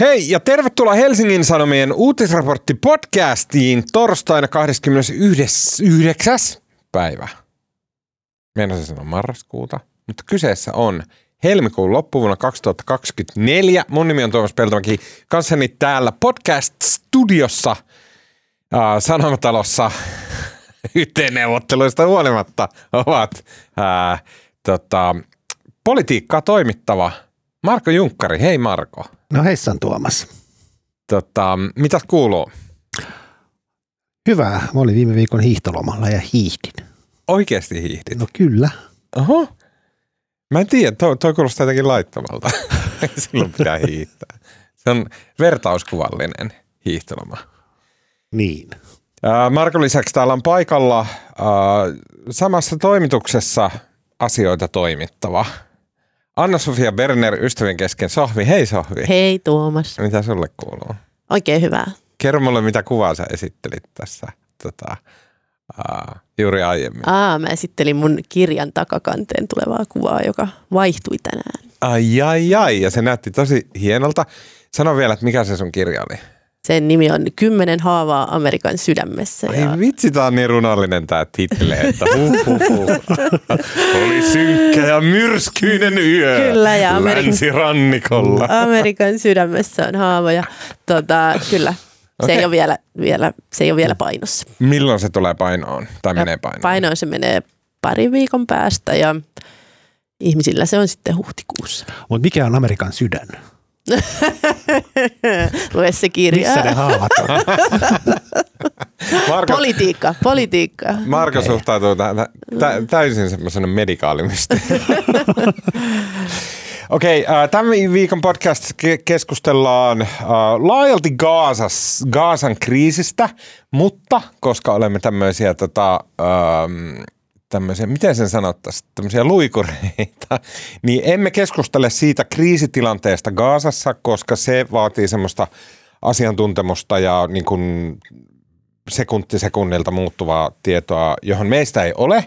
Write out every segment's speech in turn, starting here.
Hei ja tervetuloa Helsingin Sanomien uutisraportti podcastiin torstaina 29. päivä. Meinasin sanoa marraskuuta, mutta kyseessä on helmikuun loppuvuonna 2024. Mun nimi on Tuomas Peltomäki, kanssani täällä podcast-studiossa äh, Sanomatalossa yhteenneuvotteluista huolimatta ovat äh, tota, politiikkaa toimittava Marko Junkkari. Hei Marko. No heissan Tuomas. Tota, mitä kuuluu? Hyvää. Mä olin viime viikon hiihtolomalla ja hiihdin. Oikeasti hiihdit? No kyllä. Oho. Mä en tiedä, toi, toi kuulostaa jotenkin laittomalta. Silloin pitää hiihtää. Se on vertauskuvallinen hiihtoloma. Niin. Marko lisäksi täällä on paikalla ää, samassa toimituksessa asioita toimittava. Anna-Sofia Berner ystävien kesken Sohvi. Hei Sohvi. Hei Tuomas. Mitä sulle kuuluu? Oikein hyvää. Kerro mulle, mitä kuvaa sä esittelit tässä tota, ää, juuri aiemmin. Aa, mä esittelin mun kirjan takakanteen tulevaa kuvaa, joka vaihtui tänään. Ai, ai, ai. Ja se näytti tosi hienolta. Sano vielä, että mikä se sun kirja oli. Sen nimi on Kymmenen haavaa Amerikan sydämessä. Ai Ja vitsi, tää on niin runallinen tää title, että huh, huh, huh. Oli synkkä ja myrskyinen yö Kyllä, ja Amerikan- länsirannikolla. Amerikan sydämessä on haava ja tota, kyllä, se, Okei. ei ole vielä, vielä, se ei ole vielä painossa. Milloin se tulee painoon? Tai menee Ja painoon? Painoon se menee parin viikon päästä ja ihmisillä se on sitten huhtikuussa. Mutta mikä on Amerikan sydän? Lue se kirja. Missä ne haavat on? Marko, Politiikka, politiikka. Marko Okei. suhtautuu tä- tä- täysin semmoisena medikaalimysti. Okei, okay, tämän viikon podcast ke- keskustellaan äh, laajalti Gaasas, Gaasan kriisistä, mutta koska olemme tämmöisiä, tota, ähm, tämmöisiä, miten sen sanottaisiin, tämmöisiä luikureita, niin emme keskustele siitä kriisitilanteesta Gaasassa, koska se vaatii semmoista asiantuntemusta ja niin kuin sekunti sekunnilta muuttuvaa tietoa, johon meistä ei ole,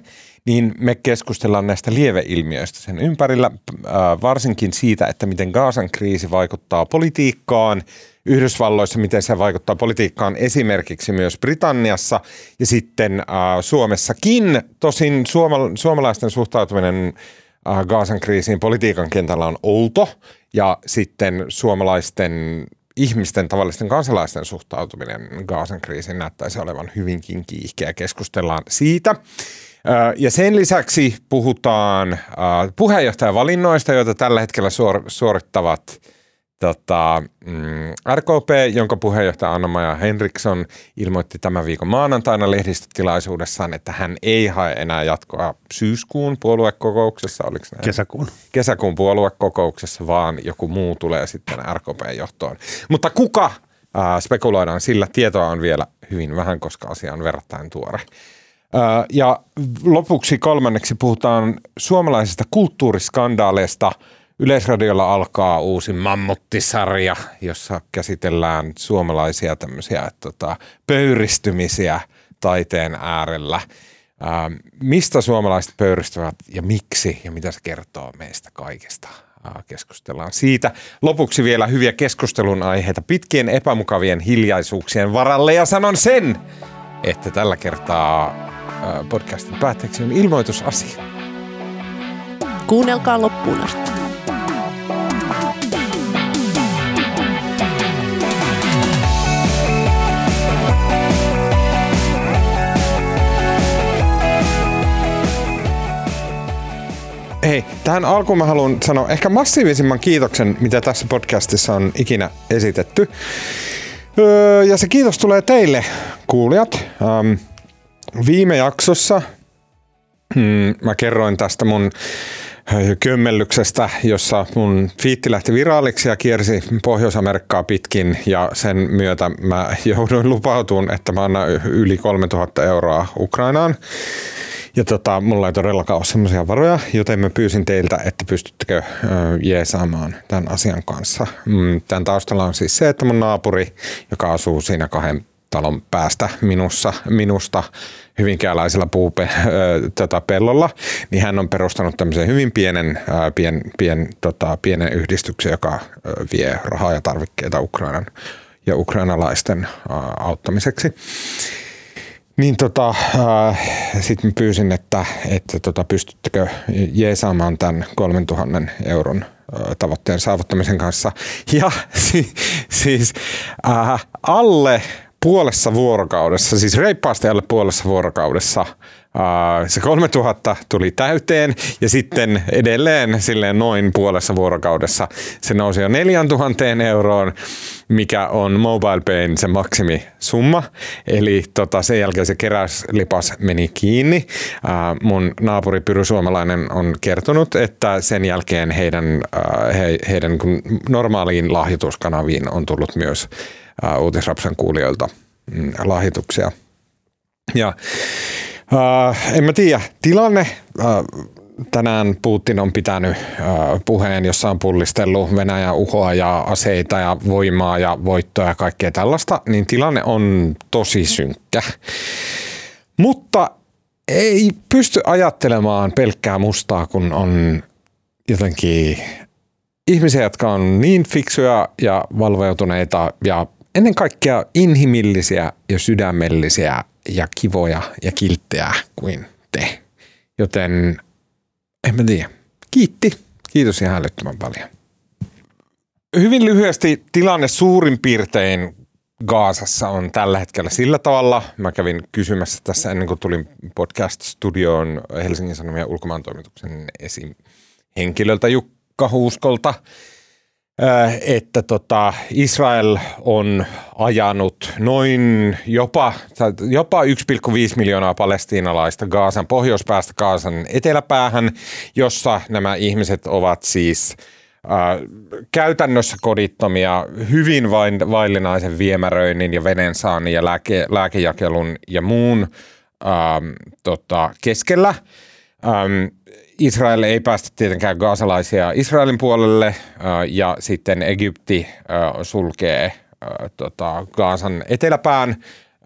niin me keskustellaan näistä lieveilmiöistä sen ympärillä, äh, varsinkin siitä, että miten Gaasan kriisi vaikuttaa politiikkaan, Yhdysvalloissa, miten se vaikuttaa politiikkaan esimerkiksi myös Britanniassa ja sitten äh, Suomessakin. Tosin suoma- suomalaisten suhtautuminen äh, Gaasan kriisiin politiikan kentällä on outo ja sitten suomalaisten ihmisten, tavallisten kansalaisten suhtautuminen Gaasan kriisiin näyttäisi olevan hyvinkin kiihkeä. Keskustellaan siitä. Ja sen lisäksi puhutaan puheenjohtajavalinnoista, joita tällä hetkellä suor- suorittavat tota, mm, RKP, jonka puheenjohtaja Anna-Maja Henriksson ilmoitti tämän viikon maanantaina lehdistötilaisuudessaan, että hän ei hae enää jatkoa syyskuun puoluekokouksessa, oliko näin? Kesäkuun. kesäkuun puoluekokouksessa, vaan joku muu tulee sitten RKP-johtoon. Mutta kuka spekuloidaan sillä, tietoa on vielä hyvin vähän, koska asia on verrattain tuore. Ja lopuksi kolmanneksi puhutaan suomalaisista kulttuuriskandaaleista. Yleisradiolla alkaa uusi mammuttisarja, jossa käsitellään suomalaisia tämmöisiä tota, pöyristymisiä taiteen äärellä. Ää, mistä suomalaiset pöyristyvät ja miksi ja mitä se kertoo meistä kaikesta. Ää, Keskustellaan siitä. Lopuksi vielä hyviä keskustelun aiheita pitkien epämukavien hiljaisuuksien varalle ja sanon sen, että tällä kertaa podcastin päätteeksi on ilmoitusasia. Kuunnelkaa loppuun asti. Hei, tähän alkuun mä haluan sanoa ehkä massiivisimman kiitoksen, mitä tässä podcastissa on ikinä esitetty. Öö, ja se kiitos tulee teille, kuulijat. Ähm, viime jaksossa mm, mä kerroin tästä mun ö, kömmellyksestä, jossa mun fiitti lähti viraaliksi ja kiersi Pohjois-Amerikkaa pitkin ja sen myötä mä jouduin lupautumaan, että mä annan yli 3000 euroa Ukrainaan. Ja tota, mulla ei todellakaan ole semmoisia varoja, joten mä pyysin teiltä, että pystyttekö ö, jeesaamaan tämän asian kanssa. Mm, Tämän taustalla on siis se, että mun naapuri, joka asuu siinä kahden talon päästä minussa, minusta ö, tota, pellolla, niin hän on perustanut tämmöisen hyvin pienen, ö, pien, pien, tota, pienen yhdistyksen, joka ö, vie rahaa ja tarvikkeita Ukrainan ja ukrainalaisten ö, auttamiseksi. Niin tota, sitten pyysin, että, että tota, pystyttekö jeesaamaan tämän 3000 euron tavoitteen saavuttamisen kanssa. Ja si, siis äh, alle puolessa vuorokaudessa, siis reippaasti alle puolessa vuorokaudessa se 3000 tuli täyteen ja sitten edelleen silleen noin puolessa vuorokaudessa se nousi jo 4000 euroon, mikä on MobilePayn se maksimisumma. Eli tota, sen jälkeen se keräyslipas meni kiinni. Mun naapuri Pyry Suomalainen on kertonut, että sen jälkeen heidän, he, heidän normaaliin lahjoituskanaviin on tullut myös Uutisrapsan kuulijoilta mm, lahjoituksia. Ja Uh, en mä tiedä. Tilanne, uh, tänään Putin on pitänyt uh, puheen, jossa on pullistellut Venäjän uhoa ja aseita ja voimaa ja voittoa ja kaikkea tällaista, niin tilanne on tosi synkkä. Mutta ei pysty ajattelemaan pelkkää mustaa, kun on jotenkin ihmisiä, jotka on niin fiksuja ja valveutuneita ja ennen kaikkea inhimillisiä ja sydämellisiä ja kivoja ja kilttejä kuin te. Joten en mä tiedä. Kiitti. Kiitos ihan älyttömän paljon. Hyvin lyhyesti tilanne suurin piirtein Gaasassa on tällä hetkellä sillä tavalla. Mä kävin kysymässä tässä ennen kuin tulin podcast-studioon Helsingin Sanomien ulkomaantoimituksen esim. henkilöltä Jukka Huuskolta – että tota, Israel on ajanut noin jopa, jopa 1,5 miljoonaa palestiinalaista Gaasan pohjoispäästä Gaasan eteläpäähän, jossa nämä ihmiset ovat siis äh, käytännössä kodittomia, hyvin vain vaillinaisen viemäröinnin ja veden saannin ja lääke, lääkejakelun ja muun äh, tota, keskellä. Ähm, Israel ei päästä tietenkään gaasalaisia Israelin puolelle äh, ja sitten Egypti äh, sulkee äh, tota, Gaasan eteläpään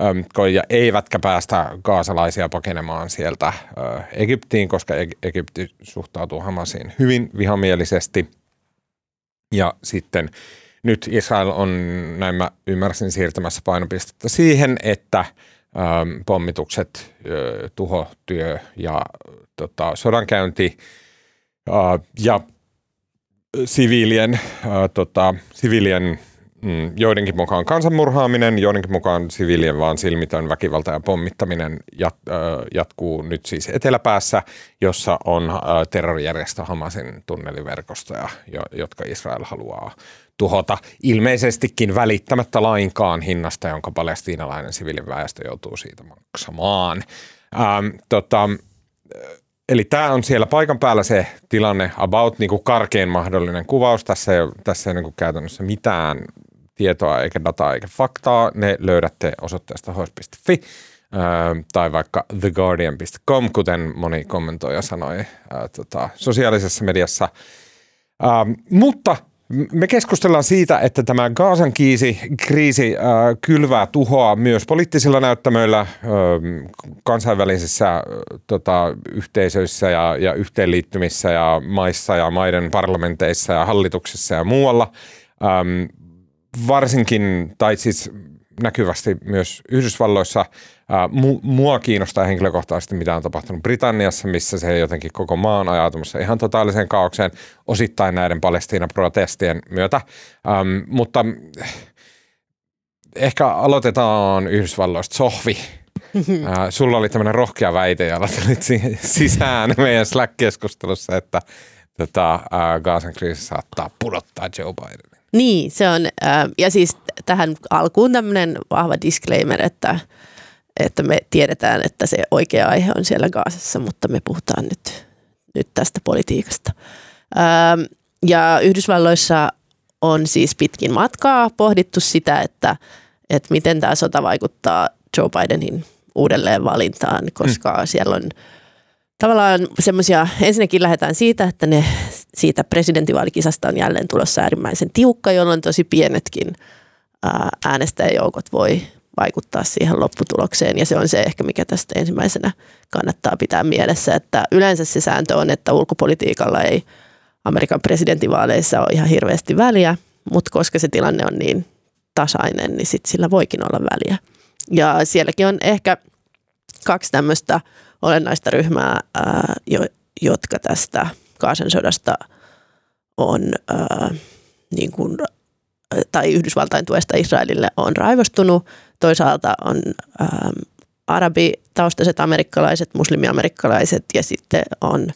ähm, ja eivätkä päästä gaasalaisia pakenemaan sieltä Egyptiin, koska Egypti suhtautuu Hamasiin hyvin vihamielisesti. Ja sitten nyt Israel on, näin mä ymmärsin, siirtämässä painopistettä siihen, että – pommitukset, tuhotyö ja tota, sodankäynti ja siviilien, tota, siviilien mm, joidenkin mukaan kansanmurhaaminen, joidenkin mukaan siviilien vaan silmitön väkivalta ja pommittaminen jat, jatkuu nyt siis eteläpäässä, jossa on terrorijärjestö Hamasin tunneliverkostoja, jotka Israel haluaa tuhota ilmeisestikin välittämättä lainkaan hinnasta, jonka palestiinalainen siviiliväestö joutuu siitä maksamaan. Ähm, tota, eli tämä on siellä paikan päällä se tilanne about niin kuin karkein mahdollinen kuvaus. Tässä ei tässä ei niin kuin käytännössä mitään tietoa eikä dataa eikä faktaa. Ne löydätte osoitteesta hois.fi äh, tai vaikka theguardian.com, kuten moni kommentoija sanoi äh, tota, sosiaalisessa mediassa. Ähm, mutta me keskustellaan siitä, että tämä Gaasan kiisi, kriisi äh, kylvää tuhoa myös poliittisilla näyttämöillä, äh, kansainvälisissä äh, tota, yhteisöissä ja, ja yhteenliittymissä ja maissa ja maiden parlamenteissa ja hallituksissa ja muualla. Ähm, varsinkin, tai siis näkyvästi myös Yhdysvalloissa. Mua kiinnostaa henkilökohtaisesti, mitä on tapahtunut Britanniassa, missä se jotenkin koko maan ajautumassa ihan totaaliseen kaaukseen osittain näiden Palestiina-protestien myötä. Ähm, mutta ehkä aloitetaan Yhdysvalloista. Sohvi, äh, sulla oli tämmöinen rohkea väite, jolla tulit sisään meidän Slack-keskustelussa, että tota, äh, Gaasan kriisi saattaa pudottaa Joe Biden. Niin, se on, äh, ja siis tähän alkuun tämmöinen vahva disclaimer, että, että me tiedetään, että se oikea aihe on siellä Gaasassa, mutta me puhutaan nyt, nyt tästä politiikasta. Ähm, ja Yhdysvalloissa on siis pitkin matkaa pohdittu sitä, että, että miten tämä sota vaikuttaa Joe Bidenin uudelleen valintaan, koska mm. siellä on tavallaan semmoisia, ensinnäkin lähdetään siitä, että ne siitä presidentinvaalikisasta on jälleen tulossa äärimmäisen tiukka, jolloin tosi pienetkin äänestäjäjoukot voi vaikuttaa siihen lopputulokseen. Ja se on se ehkä, mikä tästä ensimmäisenä kannattaa pitää mielessä, että yleensä se sääntö on, että ulkopolitiikalla ei Amerikan presidentinvaaleissa ole ihan hirveästi väliä, mutta koska se tilanne on niin tasainen, niin sit sillä voikin olla väliä. Ja sielläkin on ehkä kaksi tämmöistä olennaista ryhmää, ää, jo, jotka tästä Kaasan sodasta on ää, niin kuin, tai Yhdysvaltain tuesta Israelille on raivostunut. Toisaalta on ää, arabitaustaiset amerikkalaiset, muslimiamerikkalaiset ja sitten on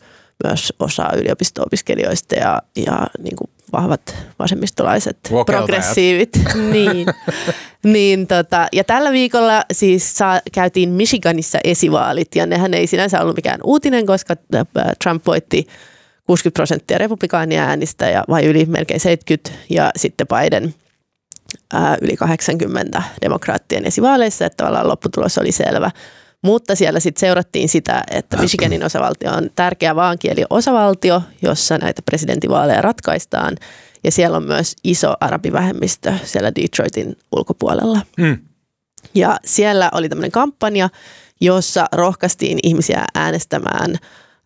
myös osa yliopisto-opiskelijoista ja, ja niin kuin vahvat vasemmistolaiset Wokeltajat. progressiivit. niin. niin tota, ja tällä viikolla siis saa, käytiin Michiganissa esivaalit ja nehän ei sinänsä ollut mikään uutinen, koska äh, Trump voitti 60 prosenttia republikaania äänistä ja vai yli melkein 70 ja sitten Biden ää, yli 80 demokraattien esivaaleissa, että tavallaan lopputulos oli selvä. Mutta siellä sitten seurattiin sitä, että Michiganin osavaltio on tärkeä vaankieli osavaltio, jossa näitä presidentinvaaleja ratkaistaan. Ja siellä on myös iso arabivähemmistö siellä Detroitin ulkopuolella. Mm. Ja siellä oli tämmöinen kampanja, jossa rohkaistiin ihmisiä äänestämään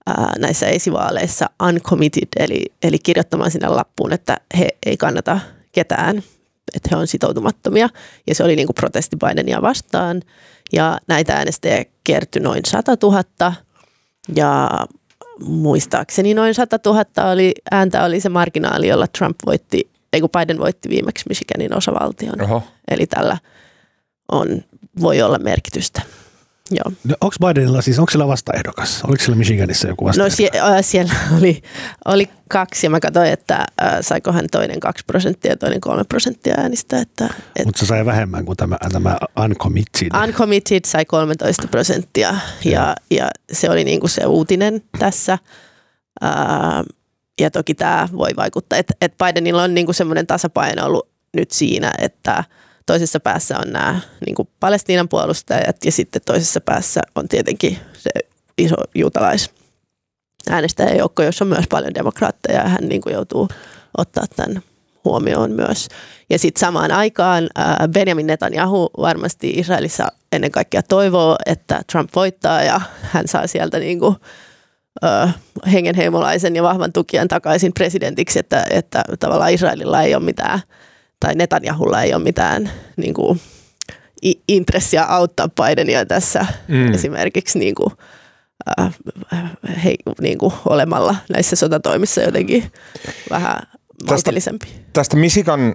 ää, näissä esivaaleissa uncommitted, eli, eli kirjoittamaan sinne lappuun, että he ei kannata ketään, että he on sitoutumattomia. Ja se oli niin kuin protesti Bidenia vastaan. Ja näitä äänestäjiä kertyi noin 100 000. Ja muistaakseni noin 100 000 oli, ääntä oli se marginaali, jolla Trump voitti, ei kun Biden voitti viimeksi Michiganin osavaltion. Oho. Eli tällä on, voi olla merkitystä. Joo. No, onko Bidenilla siis, onko sillä vastaehdokas? Oliko sillä Michiganissa joku No vastaehdokas? sie, äh, siellä oli, oli kaksi ja mä katsoin, että äh, saiko hän toinen kaksi prosenttia ja toinen kolme prosenttia äänistä. Että, et Mutta se sai vähemmän kuin tämä, tämä uncommitted. uncommitted sai 13 prosenttia ja, ja se oli niinku se uutinen tässä. Ää, ja toki tämä voi vaikuttaa, että et Bidenilla on niinku semmoinen tasapaino ollut nyt siinä, että toisessa päässä on nämä niinku Palestiinan puolustajat ja sitten toisessa päässä on tietenkin se iso juutalais äänestäjäjoukko, jossa on myös paljon demokraatteja ja hän niinku joutuu ottaa tämän huomioon myös. Ja sitten samaan aikaan Benjamin Netanyahu varmasti Israelissa ennen kaikkea toivoo, että Trump voittaa ja hän saa sieltä niinku, ö, hengenheimolaisen ja vahvan tukijan takaisin presidentiksi, että, että tavallaan Israelilla ei ole mitään, tai Netanyahulla ei ole mitään niinku, i- intressiä auttaa Bidenia tässä Mm. esimerkiksi niinku, äh, hei, niinku olemalla näissä sotatoimissa jotenkin vähän maltillisempi. Tästä Michigan äh,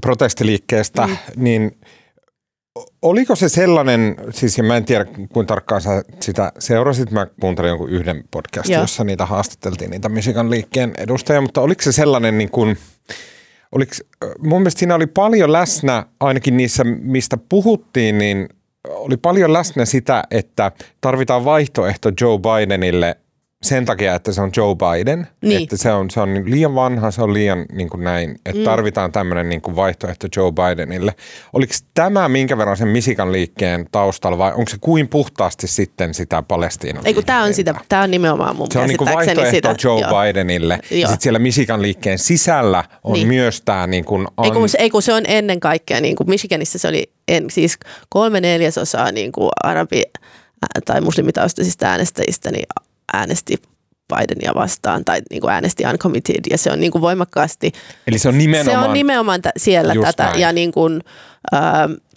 protestiliikkeestä, mm. niin oliko se sellainen, siis ja mä en tiedä kuinka tarkkaan sä sitä seurasit, mä kuuntelin jonkun yhden podcastin, Joo. jossa niitä haastateltiin, niitä Michigan liikkeen edustajia, mutta oliko se sellainen niin kuin, oliko, mun mielestä siinä oli paljon läsnä, ainakin niissä, mistä puhuttiin, niin oli paljon läsnä sitä, että tarvitaan vaihtoehto Joe Bidenille sen takia, että se on Joe Biden. Niin. Että se on, se on liian vanha, se on liian niin kuin näin, että mm. tarvitaan tämmöinen niin kuin vaihtoehto Joe Bidenille. Oliko tämä minkä verran sen Michigan liikkeen taustalla vai onko se kuin puhtaasti sitten sitä Palestiinan Ei kun tämä on, sitä, tää on nimenomaan mun Se on niin kuin vaihtoehto sitä. Joe joo. Bidenille. Ja Joo. sitten siellä Michigan liikkeen sisällä on Niin. myös tämä niin kuin Ei kun, ei kun se on ennen kaikkea, niin kuin Michiganissa se oli en, siis kolme neljäsosaa niin kuin arabi- tai muslimitaustaisista äänestäjistä niin äänesti Bidenia vastaan tai niin kuin äänesti uncommitted ja se on niin kuin voimakkaasti Eli se on nimenomaan... Se on nimenomaan t- siellä tätä. näin. Ja niin kuin, ö,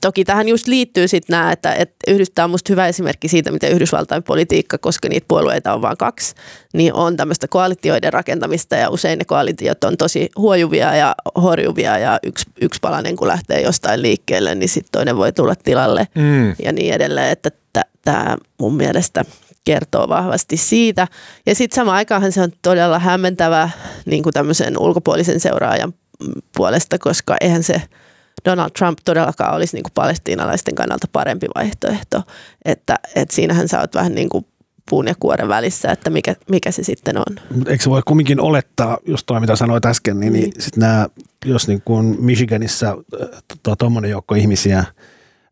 toki tähän just liittyy sitten nämä, että, että on musta hyvä esimerkki siitä, miten Yhdysvaltain politiikka, koska niitä puolueita on vain kaksi, niin on tämmöistä koalitioiden rakentamista ja usein ne koalitiot on tosi huojuvia ja horjuvia ja yksi, yksi palanen kun lähtee jostain liikkeelle, niin sitten toinen voi tulla tilalle Mm. ja niin edelleen, että tämä mun mielestä kertoo vahvasti siitä. Ja sitten samaan aikaanhan se on todella hämmentävä niin kuin tämmöisen ulkopuolisen seuraajan puolesta, koska eihän se Donald Trump todellakaan olisi niin kuin palestiinalaisten kannalta parempi vaihtoehto. Että, että siinähän sä oot vähän niin kuin puun ja kuoren välissä, että mikä, mikä se sitten on. Mutta eikö se voi kumminkin olettaa, just toi mitä sanoit äsken, niin, niin sit nämä, jos niin kuin Michiganissa tuommoinen joukko ihmisiä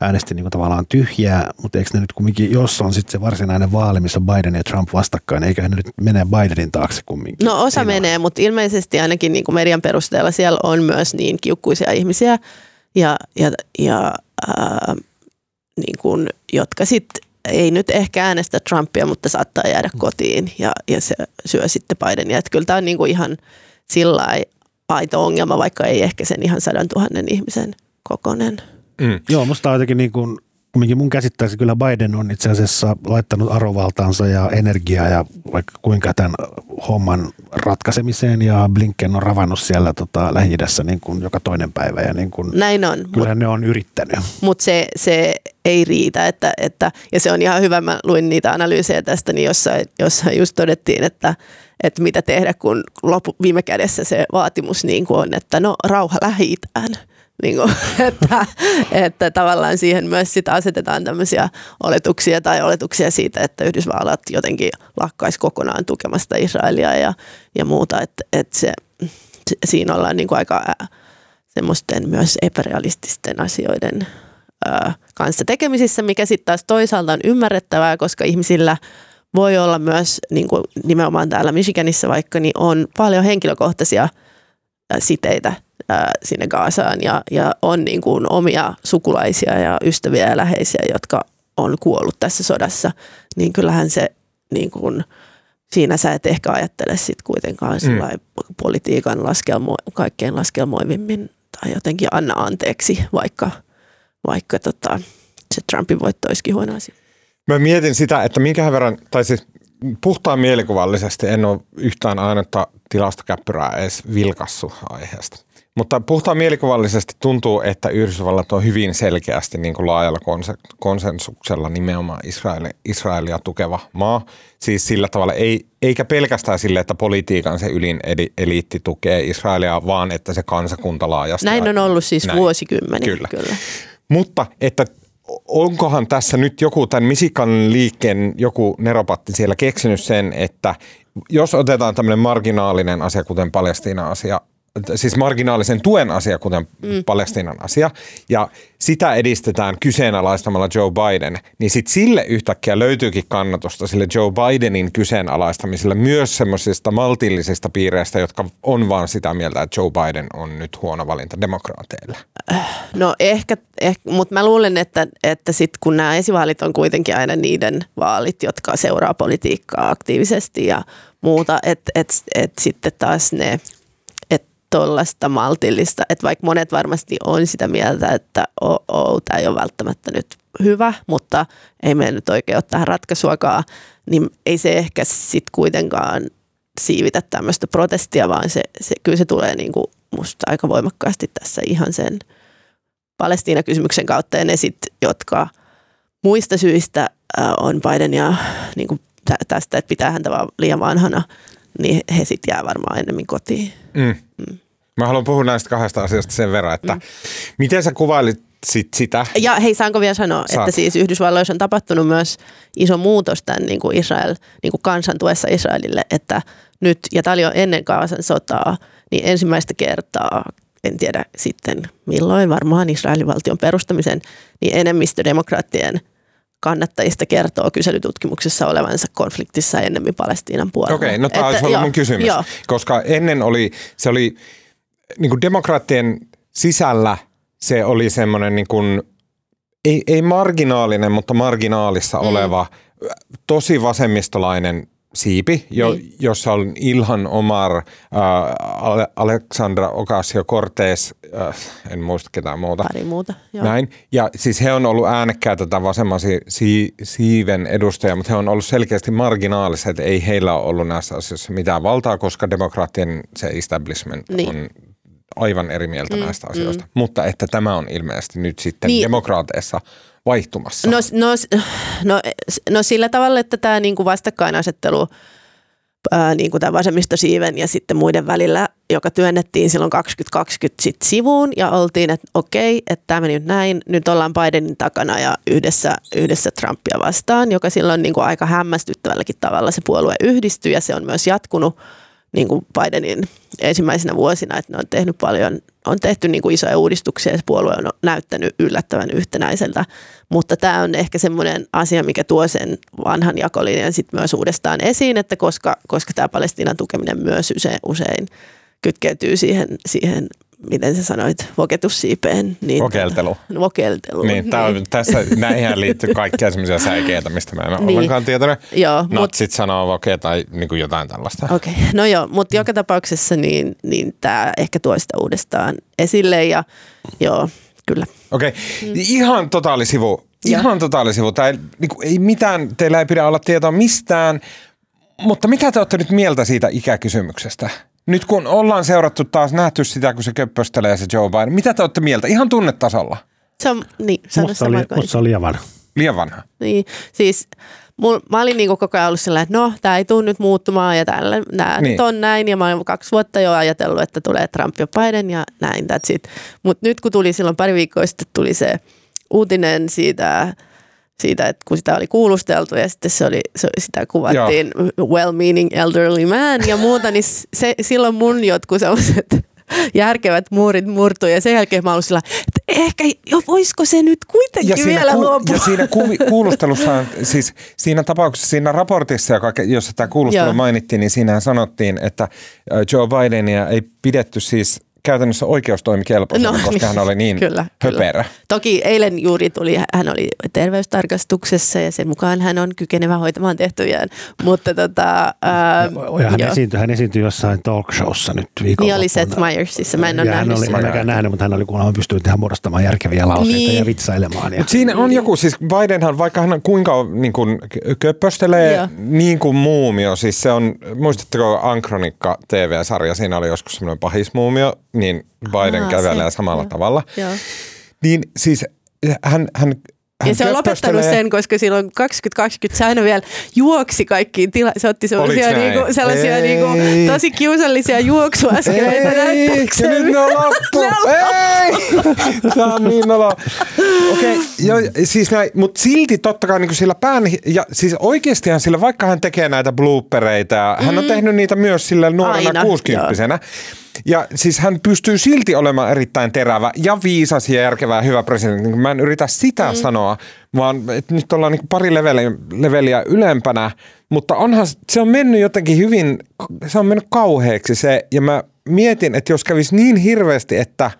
äänesti niin kuin tavallaan tyhjää, mutta eikö ne nyt kumminkin, jos on sitten se varsinainen vaali, missä on Biden ja Trump vastakkain, eikä ne nyt mene Bidenin taakse kumminkin? No osa Siinä menee, mutta ilmeisesti ainakin niin kuin median perusteella siellä on myös niin kiukkuisia ihmisiä ja, ja, ja ää, niin kuin, jotka sitten ei nyt ehkä äänestä Trumpia, mutta saattaa jäädä kotiin ja, ja se syö sitten Bidenia. Että kyllä tämä on niin kuin ihan sillä aito ongelma, vaikka ei ehkä sen ihan sadan tuhannen ihmisen kokonen. Mm. Joo, musta on jotenkin niin kuin kumminkin mun käsittääkseni kyllä Biden on itse asiassa laittanut arvovaltaansa ja energiaa ja vaikka kuinka tämän homman ratkaisemiseen ja Blinken on ravannut siellä tota, lähi niin kuin joka toinen päivä. Ja niin kuin, Näin on. Kyllä mut, ne on yrittänyt. Mutta se, se ei riitä, että, että, ja se on ihan hyvä, mä luin niitä analyysejä tästä, niin jossain, jossain just todettiin, että, että mitä tehdä, kun lopu, viime kädessä se vaatimus niin kuin on, että no rauha lähi niin kuin, että, että tavallaan siihen myös sitä asetetaan tämmöisiä oletuksia tai oletuksia siitä, että Yhdysvallat jotenkin lakkaisi kokonaan tukemasta Israelia ja, ja muuta, että, että se, siinä ollaan niin kuin aika semmoisten myös epärealististen asioiden ää, kanssa tekemisissä, mikä sitten taas toisaalta on ymmärrettävää, koska ihmisillä voi olla myös niin kuin nimenomaan täällä Michiganissa vaikka, niin on paljon henkilökohtaisia siteitä sinne Gaasaan ja, ja on niin kuin omia sukulaisia ja ystäviä ja läheisiä, jotka on kuollut tässä sodassa, niin kyllähän se niin kuin, siinä sä et ehkä ajattele sit kuitenkaan mm. politiikan laskelmo, kaikkein laskelmoivimmin tai jotenkin anna anteeksi, vaikka, vaikka tota, se Trumpin voitto olisikin huono asia. Mä mietin sitä, että minkä verran, tai siis puhtaan mielikuvallisesti en ole yhtään ainutta tilastokäppyrää edes vilkassu aiheesta. Mutta puhtaan mielikuvallisesti tuntuu, että Yhdysvallat on hyvin selkeästi niin kuin laajalla konsensuksella nimenomaan Israelia, Israelia tukeva maa. Siis sillä tavalla, ei, eikä pelkästään sille, että politiikan se ylin eliitti tukee Israelia, vaan että se kansakunta laajasti. Näin on ollut siis näin. vuosikymmeniä. Kyllä. kyllä. Mutta että onkohan tässä nyt joku tämän Misikan liikkeen joku neropatti siellä keksinyt sen, että jos otetaan tämmöinen marginaalinen asia, kuten Palestiina-asia, siis marginaalisen tuen asia, kuten mm. Palestiinan asia, ja sitä edistetään kyseenalaistamalla Joe Biden, niin sitten sille yhtäkkiä löytyykin kannatusta sille Joe Bidenin kyseenalaistamiselle myös semmoisista maltillisista piireistä, jotka on vaan sitä mieltä, että Joe Biden on nyt huono valinta demokraateille. No ehkä, ehkä mutta mä luulen, että, että sit kun nämä esivaalit on kuitenkin aina niiden vaalit, jotka seuraa politiikkaa aktiivisesti ja muuta, että et, et sitten taas ne – tuollaista maltillista, että vaikka monet varmasti on sitä mieltä, että oh, oh, tämä ei ole välttämättä nyt hyvä, mutta ei meidän nyt oikein ole tähän ratkaisuakaan, niin ei se ehkä sitten kuitenkaan siivitä tämmöistä protestia, vaan se, se, kyllä se tulee niin kuin musta aika voimakkaasti tässä ihan sen Palestiina-kysymyksen kautta ja ne sitten, jotka muista syistä on Bidenia niin kuin tästä, että pitää häntä vaan liian vanhana, niin he sitten jää varmaan enemmän kotiin. Mm. Mm. Mä haluan puhua näistä kahdesta asiasta sen verran, että mm. miten sä kuvailit sit sitä? Ja hei, saanko vielä sanoa, Saat. että siis Yhdysvalloissa on tapahtunut myös iso muutos tämän niin kuin Israel, niin kuin kansantuessa Israelille, että nyt, ja tämä oli jo ennen Kaasan sotaa, niin ensimmäistä kertaa en tiedä sitten milloin, varmaan Israelin valtion perustamisen, niin enemmistö demokraattien kannattajista kertoo kyselytutkimuksessa olevansa konfliktissa ennemmin Palestiinan puolella. Okei, no tämä olisi ollut mun kysymys, joo. koska ennen oli, se oli niin kuin demokraattien sisällä se oli semmoinen niin kuin, ei, ei marginaalinen, mutta marginaalissa mm. oleva tosi vasemmistolainen siipi, jo, niin. jossa on Ilhan Omar, äh, Alexandra Ocasio-Cortez, äh, en muista ketään muuta. Pari muuta, joo. Näin. Ja siis he on ollut äänekkäitä tätä vasemman si- si- siiven edustajia, mutta he on ollut selkeästi marginaaliset, ei heillä ole ollut näissä asioissa mitään valtaa, koska demokraattien se establishment niin. on aivan eri mieltä mm, näistä asioista. Mm. Mutta että tämä on ilmeisesti nyt sitten niin. demokraateissa vaihtumassa. No, no, no, no sillä tavalla, että tämä niin kuin vastakkainasettelu ää, niin kuin tämän vasemmistosiiven ja sitten muiden välillä, joka työnnettiin silloin 2020 sit sivuun ja oltiin, että okei, että tämä meni nyt näin, nyt ollaan Bidenin takana ja yhdessä, yhdessä Trumpia vastaan, joka silloin niin kuin aika hämmästyttävälläkin tavalla se puolue yhdistyi ja se on myös jatkunut niin kuin Bidenin ensimmäisenä vuosina, että ne on tehnyt paljon, on tehty niin kuin isoja uudistuksia ja puolue on näyttänyt yllättävän yhtenäiseltä, mutta tämä on ehkä semmoinen asia, mikä tuo sen vanhan jakolinjan sitten myös uudestaan esiin, että koska, koska tämä Palestiinan tukeminen myös usein, usein kytkeytyy siihen, siihen miten sä sanoit, voketussiipeen. Niin, Vokeltelu. Tota, vokeltelu. Niin, tää on, tässä näihin liittyy kaikkia semmoisia säikeitä, mistä mä en ole Niin. ollenkaan tietoinen. Joo, mut- Natsit sanoo voke tai niin kuin jotain tällaista. Okei, okay. no joo, mutta joka tapauksessa niin, niin tämä ehkä tuo sitä uudestaan esille ja joo, kyllä. Okei, okay. ihan totaalisivu. Mm. Joo. Ihan totaalisivu. Tää ei, niin kuin, ei mitään, teillä ei pidä olla tietoa mistään. Mutta mitä te olette nyt mieltä siitä ikäkysymyksestä? Nyt kun ollaan seurattu taas, nähty sitä, kun se köppöstelee se Joe Biden. Mitä te olette mieltä? Ihan tunnetasolla. Se on, niin, sano Musta oli, sama musta oli liian vanha. Liian vanha. Niin, siis mul, mä olin niinku koko ajan ollut sellainen, että no, tämä ei tule nyt muuttumaan ja tällä, nämä Niin. nyt on näin. Ja mä olen kaksi vuotta jo ajatellut, että tulee Trump ja Biden ja näin, that's it. Mutta nyt kun tuli silloin pari viikkoa sitten, tuli se uutinen siitä, siitä, että kun sitä oli kuulusteltu ja sitten se oli, se, sitä kuvattiin well-meaning elderly man ja muuta, niin se, silloin mun jotkut sellaiset järkevät muurit murtui ja sen jälkeen mä olin sillä, että ehkä jo voisiko se nyt kuitenkin vielä luopua. ja siinä kuvi, kuulustelussa, siis siinä tapauksessa, siinä raportissa, joka, jossa tämä kuulustelu Joo. mainittiin, niin siinähän sanottiin, että ö, Joe Bidenia ei pidetty siis käytännössä oikeustoimikelpoisena, no, koska hän oli niin kyllä, höperä. Kyllä. Toki eilen juuri tuli, hän oli terveystarkastuksessa ja sen mukaan hän on kykenevä hoitamaan tehtäviään, mutta tota, ää, Ja hän, esiintyi, hän esiintyi jossain talk showssa nyt niin viikonloppuna. oli Seth Meyersissa, mä en ole ja hän nähnyt oli, sitä. mä en nähnyt, mutta hän oli kuulemma pystynyt ihan muodostamaan järkeviä lauseita Niin. ja vitsailemaan. Ja, Mutta siinä on joku, siis Bidenhan, vaikka hän kuinka niin kuin, köppöstelee Joo. niin kuin muumio, siis se on, muistatteko Ankronikka TV-sarja, siinä oli joskus semmoinen pahismuumio, niin Biden Aa, kävelee se, samalla joo. tavalla. Joo. Niin siis hän, hän, hän Ja se on lopettanut sen, koska silloin 2020 se aina vielä juoksi kaikkiin tila- Se otti sellaisia, Oliks näin? niinku, sellaisia Ei. niinku, tosi kiusallisia juoksuaskeleita Ei, näyttääkseen. nyt ne on loppu. Ei! Tämä on niin nolo. Okei, okay, siis näin, mutta silti totta kai niin sillä pään, ja siis oikeastihan sillä, vaikka hän tekee näitä bloopereita, hän on tehnyt niitä myös sillä nuorena Mm. Aina, 60 ja siis hän pystyy silti olemaan erittäin terävä ja viisas ja järkevä ja hyvä presidentti. Niin Mä en yritä sitä mm. sanoa, vaan että nyt ollaan niin pari leveliä, leveliä ylempänä, mutta onhan se on mennyt jotenkin hyvin, se on mennyt kauheaksi se, ja mä mietin, että jos kävisi niin hirveästi, että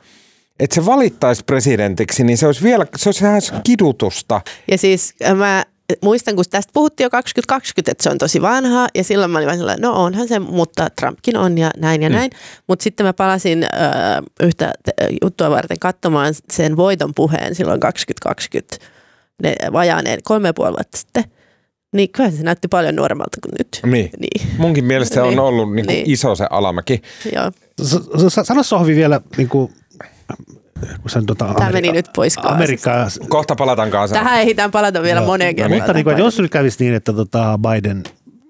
että se valittaisi presidentiksi, niin se olisi vielä, se olisi kidutusta. Ja siis äh, mä muistan, kun tästä puhuttiin jo 2020, että se on tosi vanha, ja silloin mä olin vaan sellainen, no onhan se, mutta Trumpkin on ja näin ja näin. Mutta sitten mä palasin äh, yhtä te- juttua varten katsomaan sen voiton puheen silloin 2020, ne, vajaan ne kolme ja puoli vuotta sitten. Niin kyllä se näytti paljon nuoremmalta kuin nyt. Niin. Niin, Munkin mielestä se on Niin. ollut niin kuin Niin. iso se alamäki. joo. Sano Sohvi vielä, niin kuin, sen, tota, Tämä meni nyt pois. Amerikkaa, Kohta palataan kanssa. Tähän ehditään palata vielä Joo. moneen kertaan. Mutta niin kuin, että jos nyt kävisi niin, että tota Biden